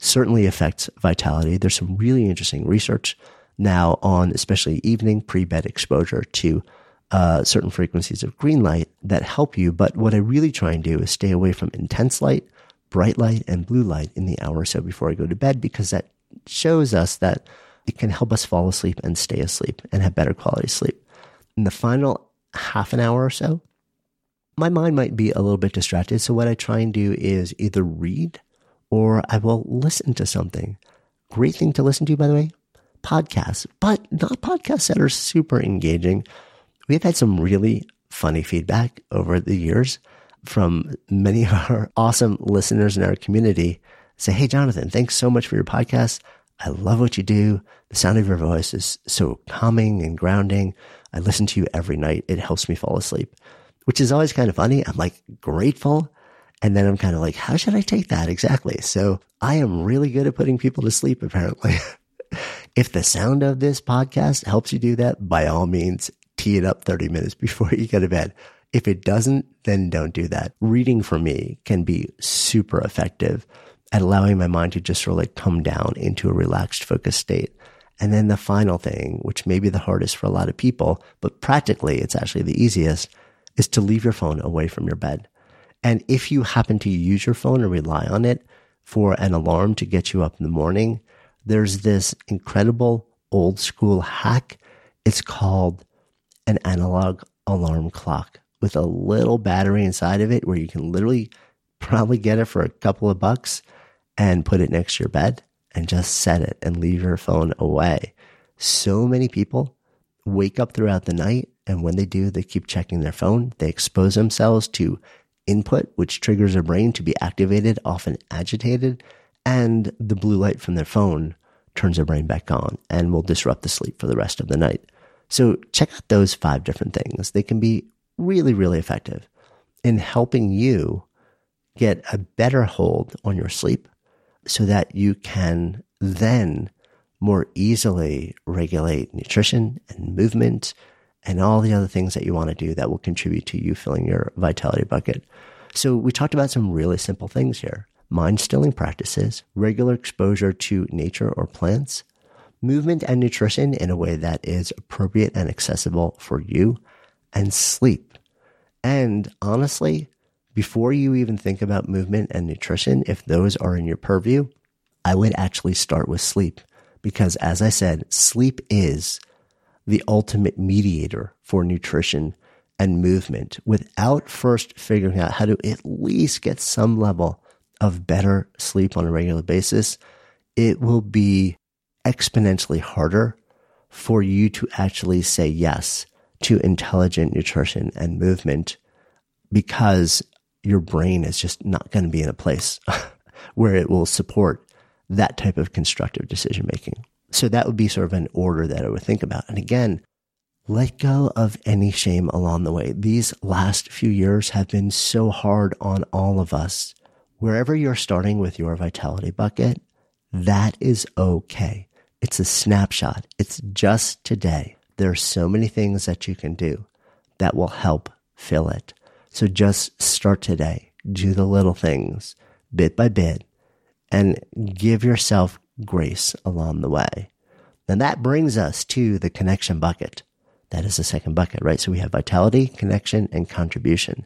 certainly affects vitality. There's some really interesting research now on especially evening pre-bed exposure to uh, certain frequencies of green light that help you. But what I really try and do is stay away from intense light, bright light, and blue light in the hour or so before I go to bed because that shows us that it can help us fall asleep and stay asleep and have better quality sleep. In the final half an hour or so, my mind might be a little bit distracted. So what I try and do is either read or I will listen to something. Great thing to listen to, by the way, podcasts, but not podcasts that are super engaging. We've had some really funny feedback over the years from many of our awesome listeners in our community. Say, hey, Jonathan, thanks so much for your podcast. I love what you do. The sound of your voice is so calming and grounding. I listen to you every night. It helps me fall asleep, which is always kind of funny. I'm like grateful and then I'm kind of like, how should I take that exactly? So I am really good at putting people to sleep, apparently. if the sound of this podcast helps you do that, by all means, tee it up 30 minutes before you go to bed. If it doesn't, then don't do that. Reading for me can be super effective at allowing my mind to just sort of like come down into a relaxed, focused state. And then the final thing, which may be the hardest for a lot of people, but practically it's actually the easiest, is to leave your phone away from your bed. And if you happen to use your phone or rely on it for an alarm to get you up in the morning, there's this incredible old school hack. It's called an analog alarm clock with a little battery inside of it where you can literally probably get it for a couple of bucks and put it next to your bed and just set it and leave your phone away. So many people wake up throughout the night and when they do, they keep checking their phone. They expose themselves to input, which triggers their brain to be activated, often agitated, and the blue light from their phone turns their brain back on and will disrupt the sleep for the rest of the night. So check out those five different things. They can be really, really effective in helping you get a better hold on your sleep so that you can then more easily regulate nutrition and movement and all the other things that you want to do that will contribute to you filling your vitality bucket. So we talked about some really simple things here. Mind stilling practices, regular exposure to nature or plants, movement and nutrition in a way that is appropriate and accessible for you, and sleep. And honestly, before you even think about movement and nutrition, if those are in your purview, I would actually start with sleep. Because as I said, sleep is the ultimate mediator for nutrition and movement without first figuring out how to at least get some level of better sleep on a regular basis, it will be exponentially harder for you to actually say yes to intelligent nutrition and movement because your brain is just not going to be in a place where it will support that type of constructive decision making. So that would be sort of an order that I would think about. And again, let go of any shame along the way. These last few years have been so hard on all of us. Wherever you're starting with your vitality bucket, that is okay. It's a snapshot. It's just today. There are so many things that you can do that will help fill it. So just start today. Do the little things bit by bit and give yourself grace along the way. And that brings us to the connection bucket. That is the second bucket, right? So we have vitality, connection, and contribution.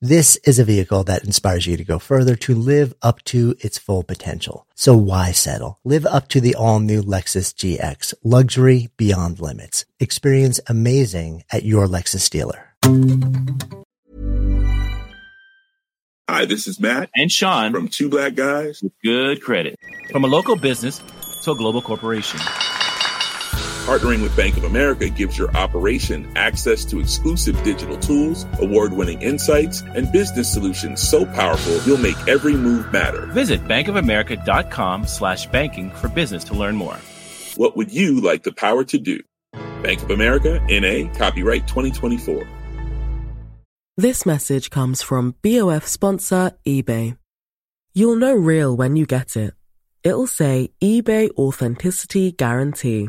This is a vehicle that inspires you to go further to live up to its full potential. So why settle? Live up to the all new Lexus GX, luxury beyond limits. Experience amazing at your Lexus dealer. Hi, this is Matt And Sean from Two Black Guys. with good credit. From a local business to a global corporation. Partnering with Bank of America gives your operation access to exclusive digital tools, award winning insights, and business solutions so powerful you'll make every move matter. Visit bankofamerica.com slash banking for business to learn more. What would you like the power to do? Bank of America, NA, copyright 2024. This message comes from BOF sponsor eBay. You'll know real when you get it. It'll say eBay Authenticity Guarantee.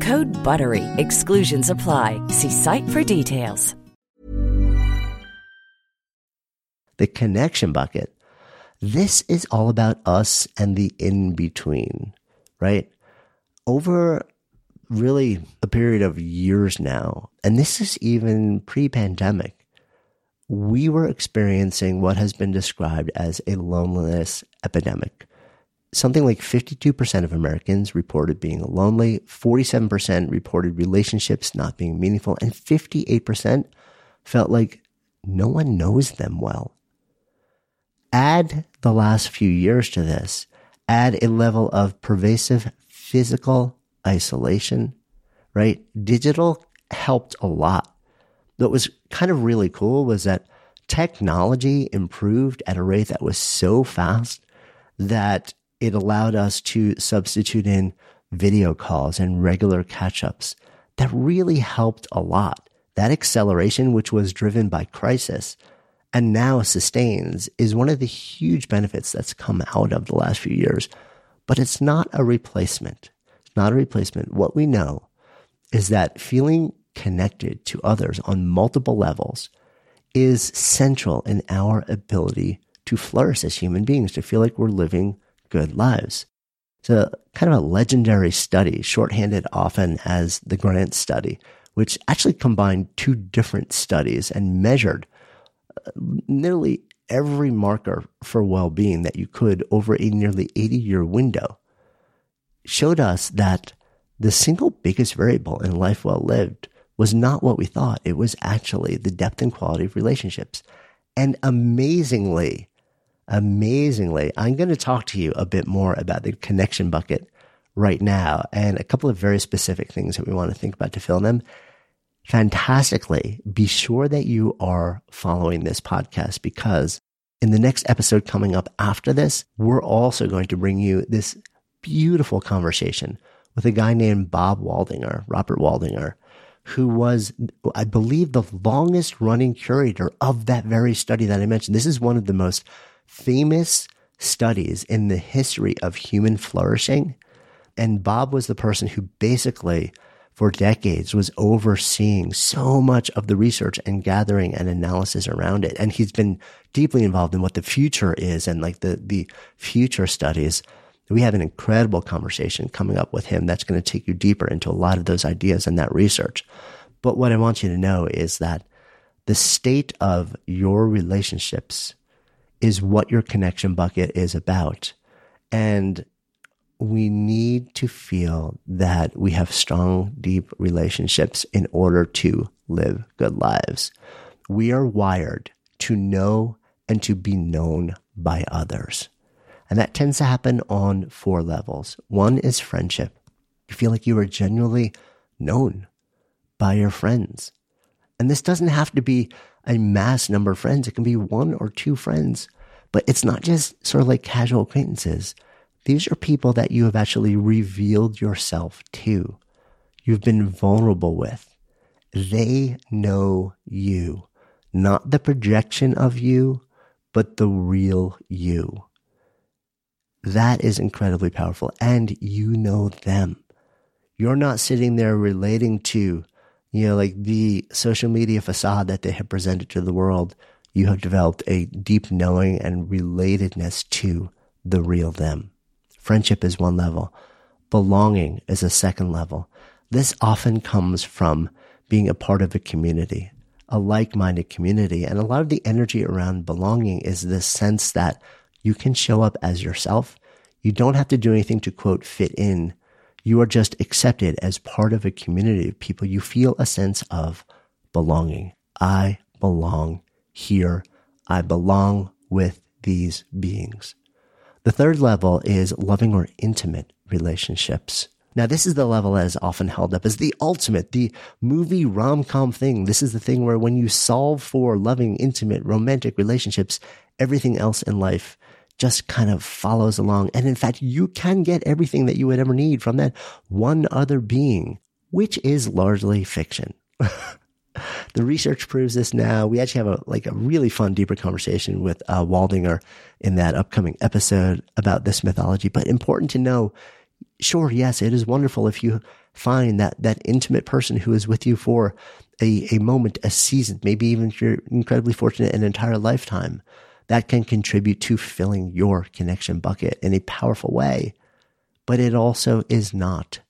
Code BUTTERY. Exclusions apply. See site for details. the connection bucket. This is all about us and the in between, right? Over really a period of years now, and this is even pre pandemic, we were experiencing what has been described as a loneliness epidemic. Something like 52% of Americans reported being lonely, 47% reported relationships not being meaningful, and 58% felt like no one knows them well add the last few years to this, add a level of pervasive physical isolation, right? Digital helped a lot. What was kind of really cool was that technology improved at a rate that was so fast that it allowed us to substitute in video calls and regular catch ups. That really helped a lot. That acceleration, which was driven by crisis, and now sustains is one of the huge benefits that's come out of the last few years. But it's not a replacement. It's not a replacement. What we know is that feeling connected to others on multiple levels is central in our ability to flourish as human beings, to feel like we're living good lives. It's a kind of a legendary study, shorthanded often as the Grant study, which actually combined two different studies and measured uh, nearly every marker for well being that you could over a nearly 80 year window showed us that the single biggest variable in life well lived was not what we thought. It was actually the depth and quality of relationships. And amazingly, amazingly, I'm going to talk to you a bit more about the connection bucket right now and a couple of very specific things that we want to think about to fill them. Fantastically, be sure that you are following this podcast because in the next episode coming up after this, we're also going to bring you this beautiful conversation with a guy named Bob Waldinger, Robert Waldinger, who was, I believe, the longest running curator of that very study that I mentioned. This is one of the most famous studies in the history of human flourishing. And Bob was the person who basically, for decades, was overseeing so much of the research and gathering and analysis around it. And he's been deeply involved in what the future is and like the, the future studies. We have an incredible conversation coming up with him that's going to take you deeper into a lot of those ideas and that research. But what I want you to know is that the state of your relationships is what your connection bucket is about. And we need to feel that we have strong, deep relationships in order to live good lives. We are wired to know and to be known by others. And that tends to happen on four levels. One is friendship. You feel like you are genuinely known by your friends. And this doesn't have to be a mass number of friends. It can be one or two friends, but it's not just sort of like casual acquaintances. These are people that you have actually revealed yourself to. You've been vulnerable with. They know you, not the projection of you, but the real you. That is incredibly powerful. And you know them. You're not sitting there relating to you know, like the social media facade that they have presented to the world, you have developed a deep knowing and relatedness to the real them. Friendship is one level. Belonging is a second level. This often comes from being a part of a community, a like-minded community. And a lot of the energy around belonging is this sense that you can show up as yourself. You don't have to do anything to quote fit in you are just accepted as part of a community of people. You feel a sense of belonging. I belong here. I belong with these beings. The third level is loving or intimate relationships. Now, this is the level that is often held up as the ultimate, the movie rom com thing. This is the thing where when you solve for loving, intimate, romantic relationships, everything else in life just kind of follows along. And in fact, you can get everything that you would ever need from that one other being, which is largely fiction. the research proves this now. We actually have a like a really fun, deeper conversation with uh, Waldinger in that upcoming episode about this mythology. But important to know, sure, yes, it is wonderful if you find that that intimate person who is with you for a, a moment, a season, maybe even if you're incredibly fortunate, an entire lifetime that can contribute to filling your connection bucket in a powerful way. But it also is not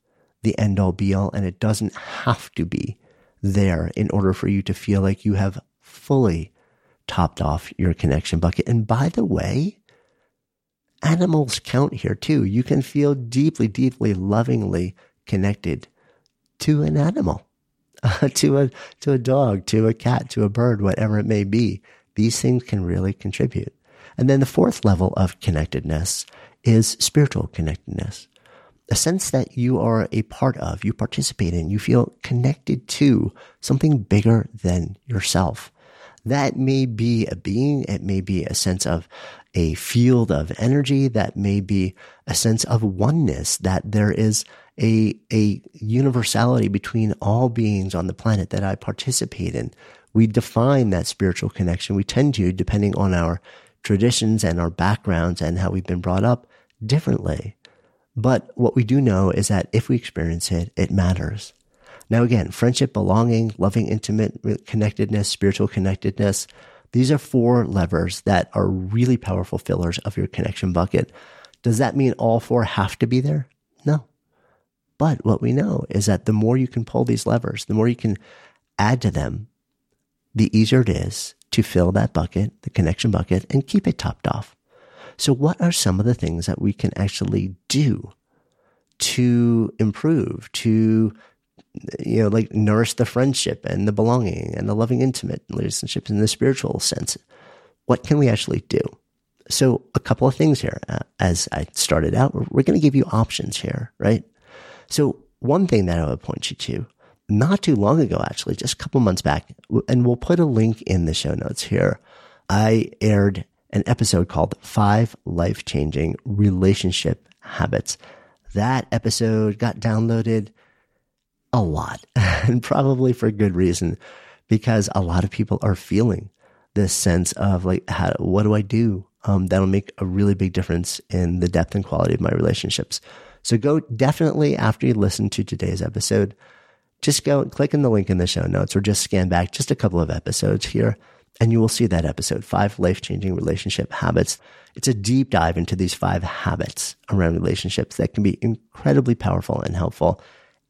the end all be all, and it doesn't have to be there in order for you to feel like you have fully topped off your connection bucket. And by the way, animals count here too. You can feel deeply, deeply lovingly connected to an animal, to a, to a dog, to a cat, to a bird, whatever it may be these things can really contribute. And then the fourth level of connectedness is spiritual connectedness. A sense that you are a part of, you participate in, you feel connected to something bigger than yourself. That may be a being. It may be a sense of a field of energy. That may be a sense of oneness, that there is a, a universality between all beings on the planet that I participate in we define that spiritual connection. We tend to, depending on our traditions and our backgrounds and how we've been brought up, differently. But what we do know is that if we experience it, it matters. Now, again, friendship, belonging, loving, intimate connectedness, spiritual connectedness, these are four levers that are really powerful fillers of your connection bucket. Does that mean all four have to be there? No. But what we know is that the more you can pull these levers, the more you can add to them, the easier it is to fill that bucket, the connection bucket, and keep it topped off. So, what are some of the things that we can actually do to improve, to you know, like nourish the friendship and the belonging and the loving, intimate relationships in the spiritual sense? What can we actually do? So, a couple of things here. Uh, as I started out, we're, we're going to give you options here, right? So, one thing that I would point you to, not too long ago, actually, just a couple months back, and we'll put a link in the show notes here. I aired an episode called Five Life Changing Relationship Habits. That episode got downloaded a lot and probably for good reason because a lot of people are feeling this sense of like, how, what do I do? Um, that'll make a really big difference in the depth and quality of my relationships. So go definitely after you listen to today's episode, just go click in the link in the show notes or just scan back just a couple of episodes here and you will see that episode, five life changing relationship habits. It's a deep dive into these five habits around relationships that can be incredibly powerful and helpful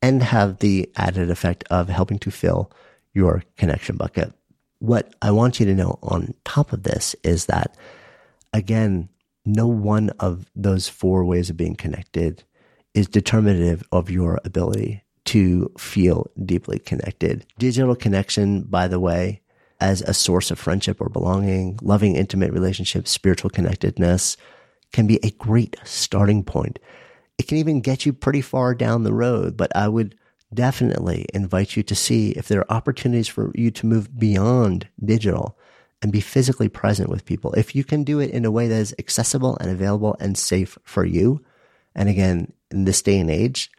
and have the added effect of helping to fill your connection bucket. What I want you to know on top of this is that again, no one of those four ways of being connected is determinative of your ability to feel deeply connected. Digital connection, by the way, as a source of friendship or belonging, loving, intimate relationships, spiritual connectedness can be a great starting point. It can even get you pretty far down the road, but I would definitely invite you to see if there are opportunities for you to move beyond digital and be physically present with people. If you can do it in a way that is accessible and available and safe for you, and again, in this day and age,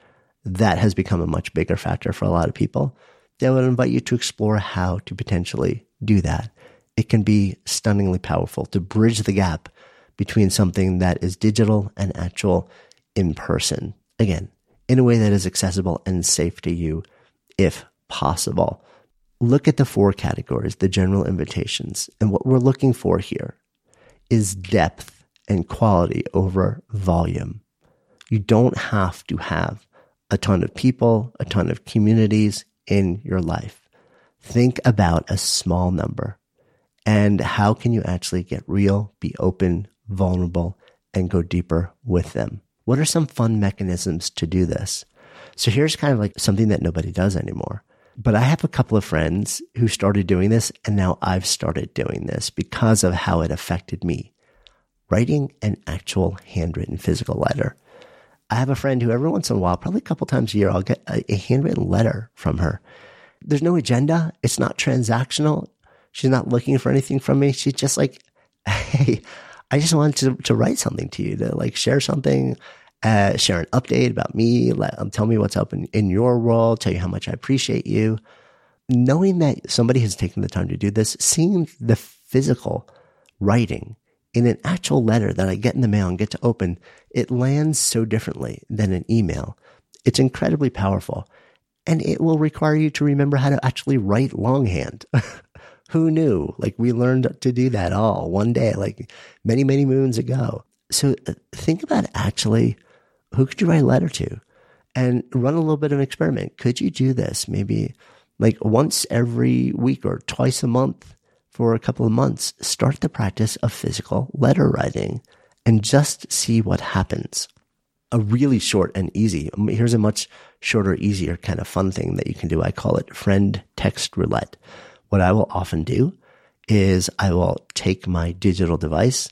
that has become a much bigger factor for a lot of people. They would invite you to explore how to potentially do that. It can be stunningly powerful to bridge the gap between something that is digital and actual in person. Again, in a way that is accessible and safe to you if possible. Look at the four categories, the general invitations. And what we're looking for here is depth and quality over volume. You don't have to have a ton of people, a ton of communities in your life. Think about a small number and how can you actually get real, be open, vulnerable, and go deeper with them? What are some fun mechanisms to do this? So here's kind of like something that nobody does anymore. But I have a couple of friends who started doing this and now I've started doing this because of how it affected me. Writing an actual handwritten physical letter. I have a friend who every once in a while, probably a couple times a year, I'll get a, a handwritten letter from her. There's no agenda. It's not transactional. She's not looking for anything from me. She's just like, Hey, I just wanted to, to write something to you to like share something, uh, share an update about me, let, um, tell me what's up in, in your world, tell you how much I appreciate you. Knowing that somebody has taken the time to do this, seeing the physical writing in an actual letter that I get in the mail and get to open, it lands so differently than an email. It's incredibly powerful and it will require you to remember how to actually write longhand. Who knew? Like we learned to do that all one day, like many, many moons ago. So uh, think about actually who could you write a letter to and run a little bit of an experiment. Could you do this maybe like once every week or twice a month? For a couple of months, start the practice of physical letter writing and just see what happens. A really short and easy, um, here's a much shorter, easier kind of fun thing that you can do. I call it friend text roulette. What I will often do is I will take my digital device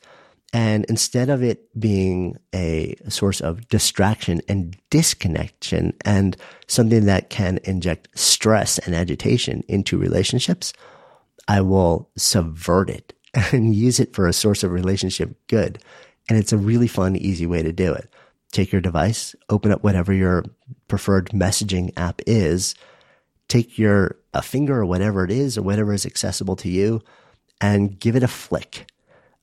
and instead of it being a source of distraction and disconnection and something that can inject stress and agitation into relationships, I will subvert it and use it for a source of relationship good. And it's a really fun, easy way to do it. Take your device, open up whatever your preferred messaging app is, take your a finger or whatever it is or whatever is accessible to you and give it a flick.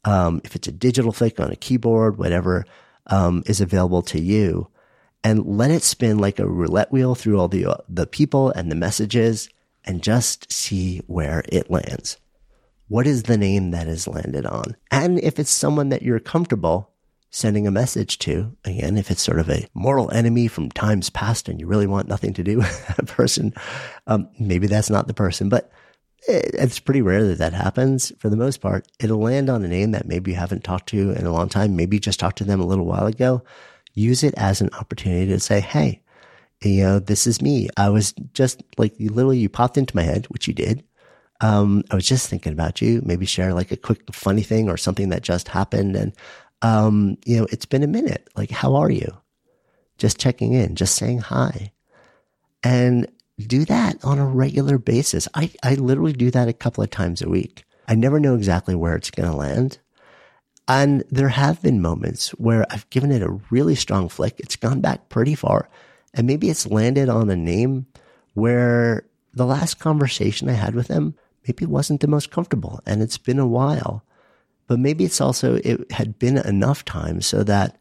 Um, if it's a digital flick on a keyboard, whatever um, is available to you, and let it spin like a roulette wheel through all the uh, the people and the messages and just see where it lands. What is the name that is landed on? And if it's someone that you're comfortable sending a message to, again, if it's sort of a mortal enemy from times past and you really want nothing to do with that person, um, maybe that's not the person. But it's pretty rare that that happens. For the most part, it'll land on a name that maybe you haven't talked to in a long time. Maybe you just talked to them a little while ago. Use it as an opportunity to say, Hey, you know, this is me. I was just like, you literally, you popped into my head, which you did. Um, I was just thinking about you. Maybe share like a quick funny thing or something that just happened. And, um, you know, it's been a minute. Like, how are you? Just checking in, just saying hi. And do that on a regular basis. I, I literally do that a couple of times a week. I never know exactly where it's going to land. And there have been moments where I've given it a really strong flick. It's gone back pretty far. And maybe it's landed on a name where the last conversation I had with them maybe wasn't the most comfortable and it's been a while. But maybe it's also, it had been enough time so that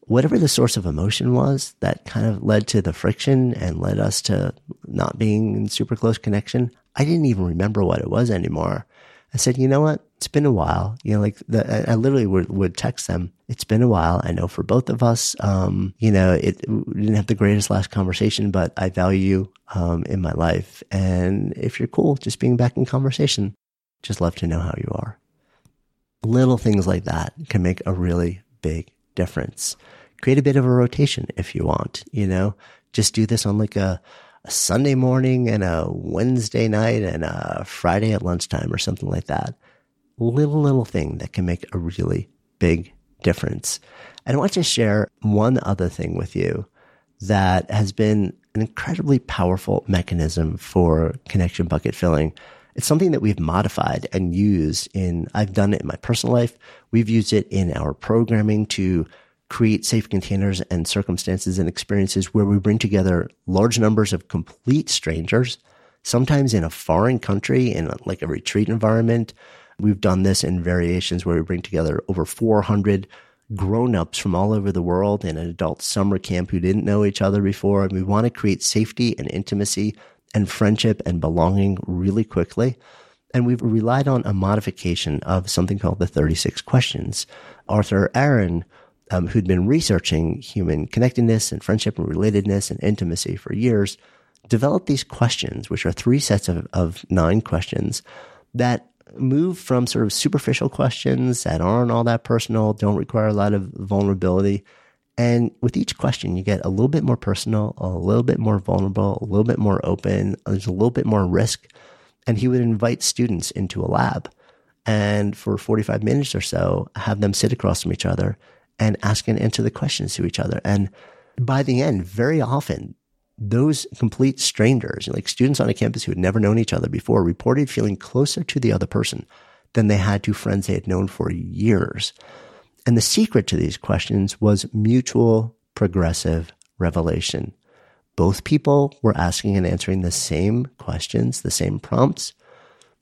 whatever the source of emotion was that kind of led to the friction and led us to not being in super close connection, I didn't even remember what it was anymore. I said, you know what? It's been a while. You know, like the, I literally would, would text them. It's been a while. I know for both of us, um, you know, it didn't have the greatest last conversation, but I value you, um, in my life. And if you're cool, just being back in conversation, just love to know how you are. Little things like that can make a really big difference. Create a bit of a rotation if you want, you know, just do this on like a, a Sunday morning and a Wednesday night and a Friday at lunchtime or something like that. Little, little thing that can make a really big difference. And I want to share one other thing with you that has been an incredibly powerful mechanism for connection bucket filling. It's something that we've modified and used in, I've done it in my personal life. We've used it in our programming to create safe containers and circumstances and experiences where we bring together large numbers of complete strangers, sometimes in a foreign country, in like a retreat environment. We've done this in variations where we bring together over 400 grown-ups from all over the world in an adult summer camp who didn't know each other before. And we want to create safety and intimacy and friendship and belonging really quickly. And we've relied on a modification of something called the 36 questions. Arthur Aron um, who'd been researching human connectedness and friendship and relatedness and intimacy for years, developed these questions, which are three sets of, of nine questions that move from sort of superficial questions that aren't all that personal, don't require a lot of vulnerability. And with each question, you get a little bit more personal, a little bit more vulnerable, a little bit more open. There's a little bit more risk. And he would invite students into a lab and for 45 minutes or so, have them sit across from each other and ask and answer the questions to each other. And by the end, very often, those complete strangers, like students on a campus who had never known each other before, reported feeling closer to the other person than they had to friends they had known for years. And the secret to these questions was mutual progressive revelation. Both people were asking and answering the same questions, the same prompts.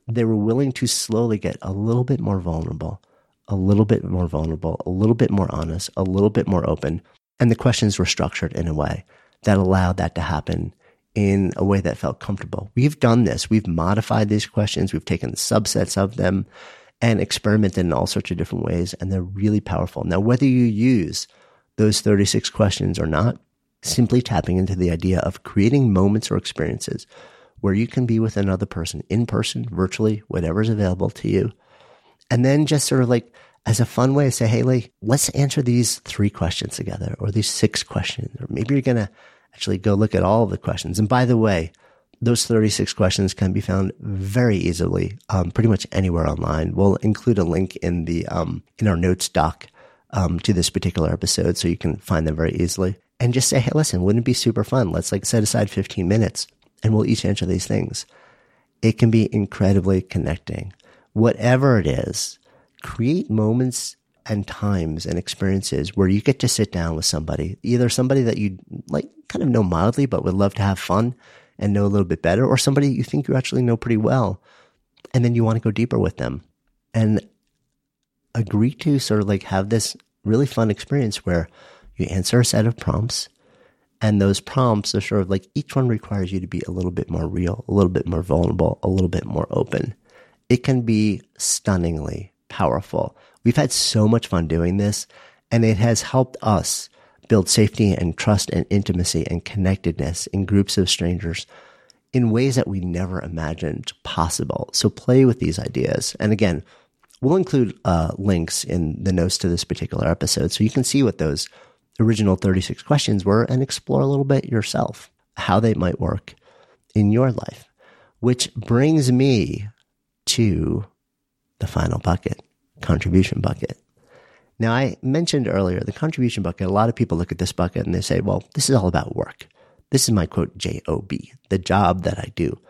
They were willing to slowly get a little bit more vulnerable, a little bit more vulnerable, a little bit more honest, a little bit more open. And the questions were structured in a way that allowed that to happen in a way that felt comfortable. We've done this. We've modified these questions. We've taken subsets of them and experimented in all sorts of different ways. And they're really powerful. Now, whether you use those 36 questions or not, simply tapping into the idea of creating moments or experiences where you can be with another person in person, virtually, whatever's available to you and then just sort of like as a fun way to say, hey, let's answer these three questions together or these six questions. Or maybe you're going to actually go look at all of the questions. And by the way, those 36 questions can be found very easily, um, pretty much anywhere online. We'll include a link in the, um, in our notes doc, um, to this particular episode so you can find them very easily and just say, Hey, listen, wouldn't it be super fun? Let's like set aside 15 minutes and we'll each answer these things. It can be incredibly connecting whatever it is, create moments and times and experiences where you get to sit down with somebody, either somebody that you like kind of know mildly, but would love to have fun and know a little bit better, or somebody you think you actually know pretty well. And then you want to go deeper with them and agree to sort of like have this really fun experience where you answer a set of prompts and those prompts are sort of like each one requires you to be a little bit more real, a little bit more vulnerable, a little bit more open it can be stunningly powerful. We've had so much fun doing this and it has helped us build safety and trust and intimacy and connectedness in groups of strangers in ways that we never imagined possible. So play with these ideas. And again, we'll include uh, links in the notes to this particular episode so you can see what those original 36 questions were and explore a little bit yourself how they might work in your life. Which brings me to the final bucket, contribution bucket. Now, I mentioned earlier the contribution bucket. A lot of people look at this bucket and they say, well, this is all about work. This is my quote, JOB, the job that I do.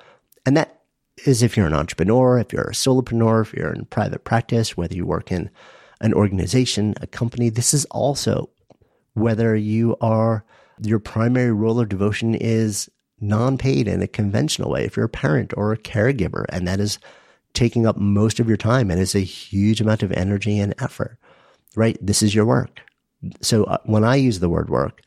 And that is if you're an entrepreneur, if you're a solopreneur, if you're in private practice, whether you work in an organization, a company. This is also whether you are, your primary role or devotion is non paid in a conventional way. If you're a parent or a caregiver, and that is taking up most of your time and it's a huge amount of energy and effort, right? This is your work. So uh, when I use the word work,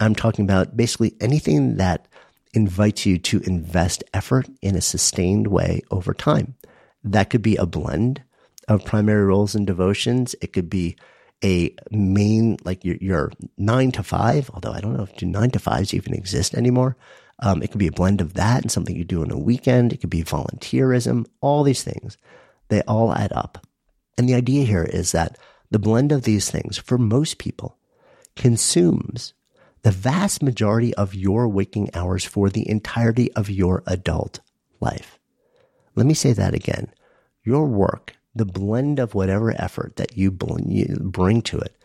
I'm talking about basically anything that invites you to invest effort in a sustained way over time. That could be a blend of primary roles and devotions. It could be a main, like your, your nine to five, although I don't know if nine to fives even exist anymore. Um, it could be a blend of that and something you do on a weekend. It could be volunteerism, all these things. They all add up. And the idea here is that the blend of these things for most people consumes the vast majority of your waking hours for the entirety of your adult life. Let me say that again. Your work, the blend of whatever effort that you bring to it,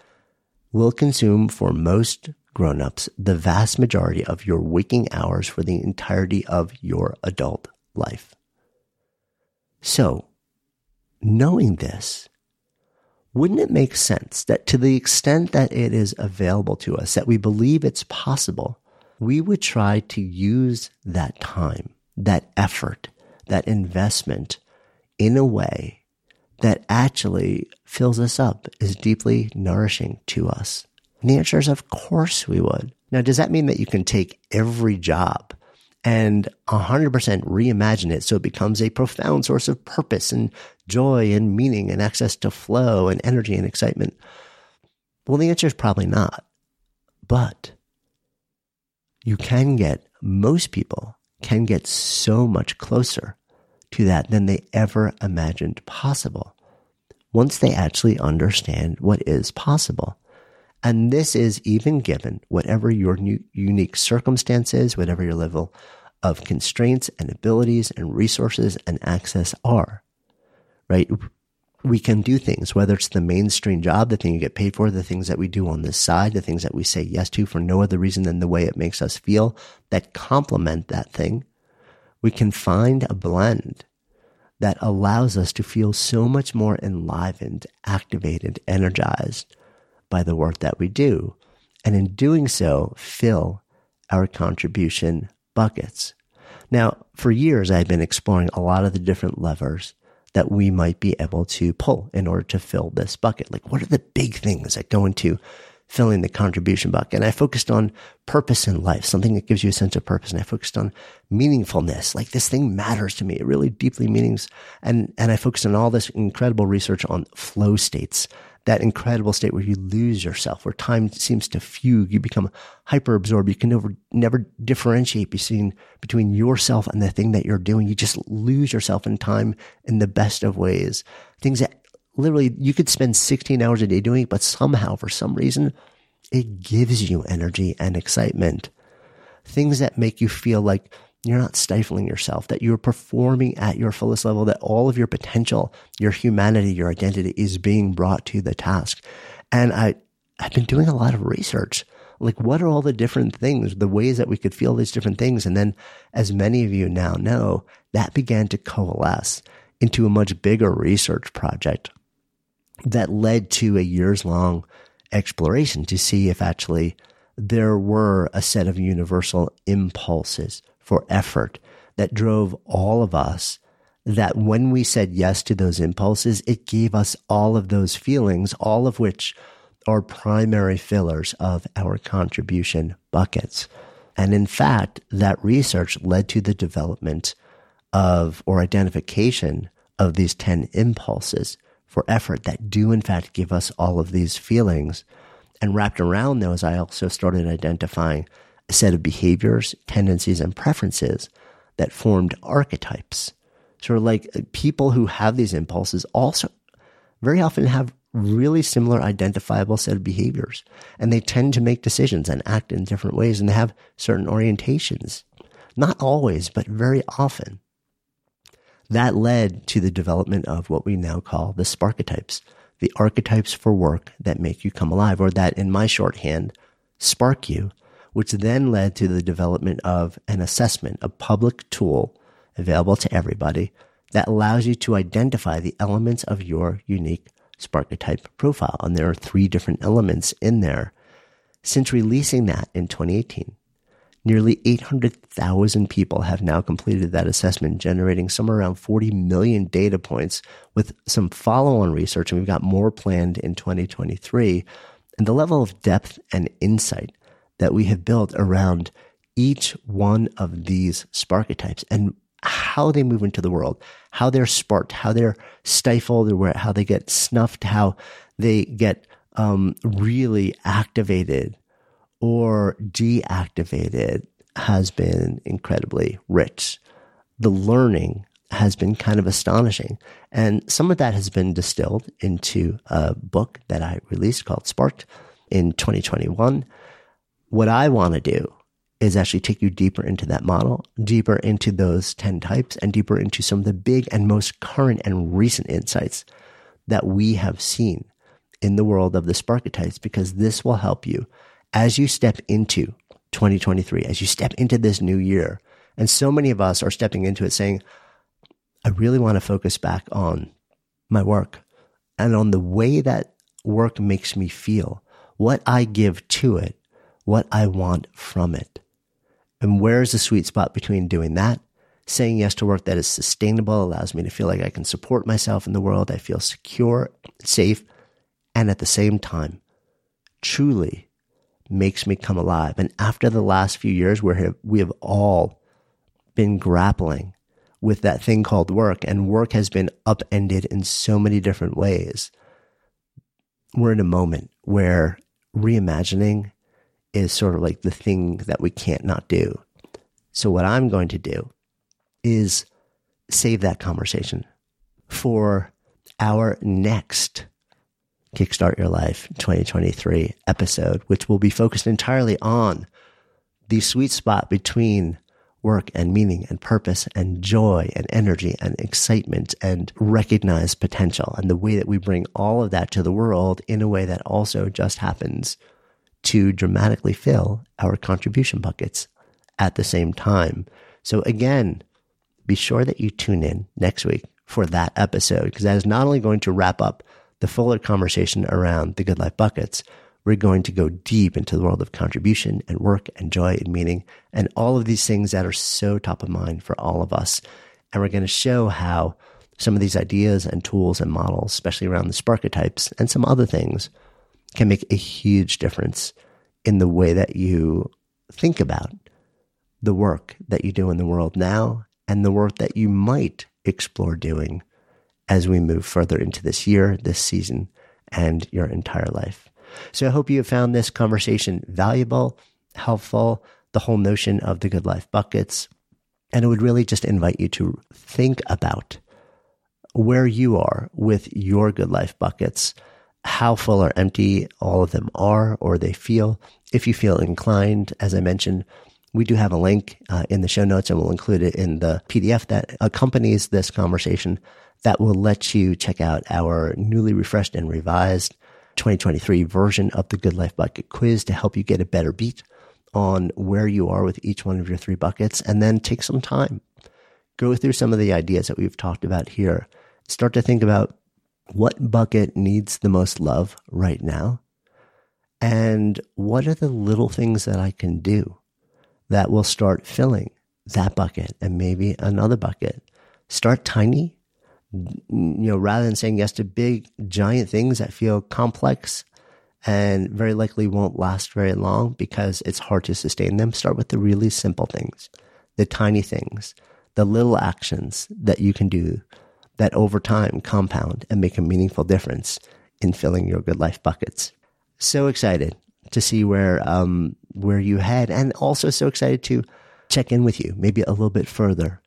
will consume for most grown-ups the vast majority of your waking hours for the entirety of your adult life. So, knowing this, wouldn't it make sense that to the extent that it is available to us, that we believe it's possible, we would try to use that time, that effort, that investment in a way that actually fills us up, is deeply nourishing to us? And the answer is, of course we would. Now, does that mean that you can take every job and 100% reimagine it so it becomes a profound source of purpose and joy and meaning and access to flow and energy and excitement? Well, the answer is probably not. But you can get, most people can get so much closer to that than they ever imagined possible once they actually understand what is possible. And this is even given whatever your unique circumstances, whatever your level of constraints and abilities and resources and access are, right? We can do things, whether it's the mainstream job, the thing you get paid for, the things that we do on the side, the things that we say yes to for no other reason than the way it makes us feel that complement that thing. We can find a blend that allows us to feel so much more enlivened, activated, energized by the work that we do. And in doing so, fill our contribution buckets. Now, for years, I've been exploring a lot of the different levers that we might be able to pull in order to fill this bucket. Like, what are the big things that go into filling the contribution bucket? And I focused on purpose in life, something that gives you a sense of purpose. And I focused on meaningfulness. Like, this thing matters to me. It really deeply meanings. And, and I focused on all this incredible research on flow states that incredible state where you lose yourself, where time seems to fugue. You become hyper absorbed. You can never, never differentiate between, between yourself and the thing that you're doing. You just lose yourself in time in the best of ways. Things that literally you could spend 16 hours a day doing, but somehow for some reason it gives you energy and excitement. Things that make you feel like you're not stifling yourself, that you're performing at your fullest level, that all of your potential, your humanity, your identity is being brought to the task. And I, I've been doing a lot of research. Like, what are all the different things, the ways that we could feel these different things? And then, as many of you now know, that began to coalesce into a much bigger research project that led to a years long exploration to see if actually there were a set of universal impulses for effort that drove all of us that when we said yes to those impulses, it gave us all of those feelings, all of which are primary fillers of our contribution buckets. And in fact, that research led to the development of or identification of these 10 impulses for effort that do in fact give us all of these feelings. And wrapped around those, I also started identifying a set of behaviors, tendencies, and preferences that formed archetypes. Sort of like uh, people who have these impulses also very often have really similar identifiable set of behaviors and they tend to make decisions and act in different ways and they have certain orientations. Not always, but very often. That led to the development of what we now call the sparketypes, the archetypes for work that make you come alive, or that in my shorthand, spark you, which then led to the development of an assessment, a public tool available to everybody that allows you to identify the elements of your unique Sparketype profile. And there are three different elements in there. Since releasing that in 2018, nearly 800,000 people have now completed that assessment, generating somewhere around 40 million data points with some follow on research. And we've got more planned in 2023. And the level of depth and insight that we have built around each one of these sparketypes and how they move into the world, how they're sparked, how they're stifled, or how they get snuffed, how they get um, really activated or deactivated has been incredibly rich. The learning has been kind of astonishing. And some of that has been distilled into a book that I released called Sparked in 2021. What I want to do is actually take you deeper into that model, deeper into those 10 types, and deeper into some of the big and most current and recent insights that we have seen in the world of the Sparketypes, because this will help you as you step into 2023, as you step into this new year. And so many of us are stepping into it saying, I really want to focus back on my work and on the way that work makes me feel, what I give to it, what I want from it. And where's the sweet spot between doing that, saying yes to work that is sustainable, allows me to feel like I can support myself in the world, I feel secure, safe, and at the same time, truly makes me come alive. And after the last few years where we have all been grappling with that thing called work, and work has been upended in so many different ways, we're in a moment where reimagining is sort of like the thing that we can't not do. So what I'm going to do is save that conversation for our next Kickstart Your Life 2023 episode, which will be focused entirely on the sweet spot between work and meaning and purpose and joy and energy and excitement and recognized potential and the way that we bring all of that to the world in a way that also just happens to dramatically fill our contribution buckets at the same time. So again, be sure that you tune in next week for that episode because that is not only going to wrap up the fuller conversation around the good life buckets, we're going to go deep into the world of contribution and work and joy and meaning and all of these things that are so top of mind for all of us. And we're going to show how some of these ideas and tools and models, especially around the spark types and some other things, can make a huge difference in the way that you think about the work that you do in the world now and the work that you might explore doing as we move further into this year, this season, and your entire life. So I hope you have found this conversation valuable, helpful, the whole notion of the good life buckets. And it would really just invite you to think about where you are with your good life buckets how full or empty all of them are or they feel. If you feel inclined, as I mentioned, we do have a link uh, in the show notes and we'll include it in the PDF that accompanies this conversation that will let you check out our newly refreshed and revised 2023 version of the Good Life Bucket quiz to help you get a better beat on where you are with each one of your three buckets and then take some time. Go through some of the ideas that we've talked about here. Start to think about what bucket needs the most love right now? And what are the little things that I can do that will start filling that bucket and maybe another bucket? Start tiny, you know, rather than saying yes to big, giant things that feel complex and very likely won't last very long because it's hard to sustain them. Start with the really simple things, the tiny things, the little actions that you can do that over time compound and make a meaningful difference in filling your good life buckets. So excited to see where um, where you head, and also so excited to check in with you maybe a little bit further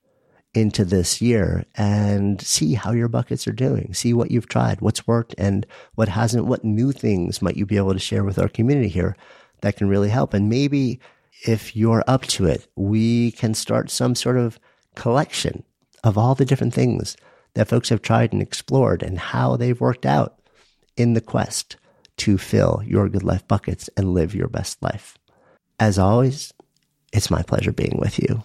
into this year and see how your buckets are doing. See what you've tried, what's worked and what hasn't. What new things might you be able to share with our community here that can really help? And maybe if you're up to it, we can start some sort of collection of all the different things that folks have tried and explored and how they've worked out in the quest to fill your good life buckets and live your best life. As always, it's my pleasure being with you.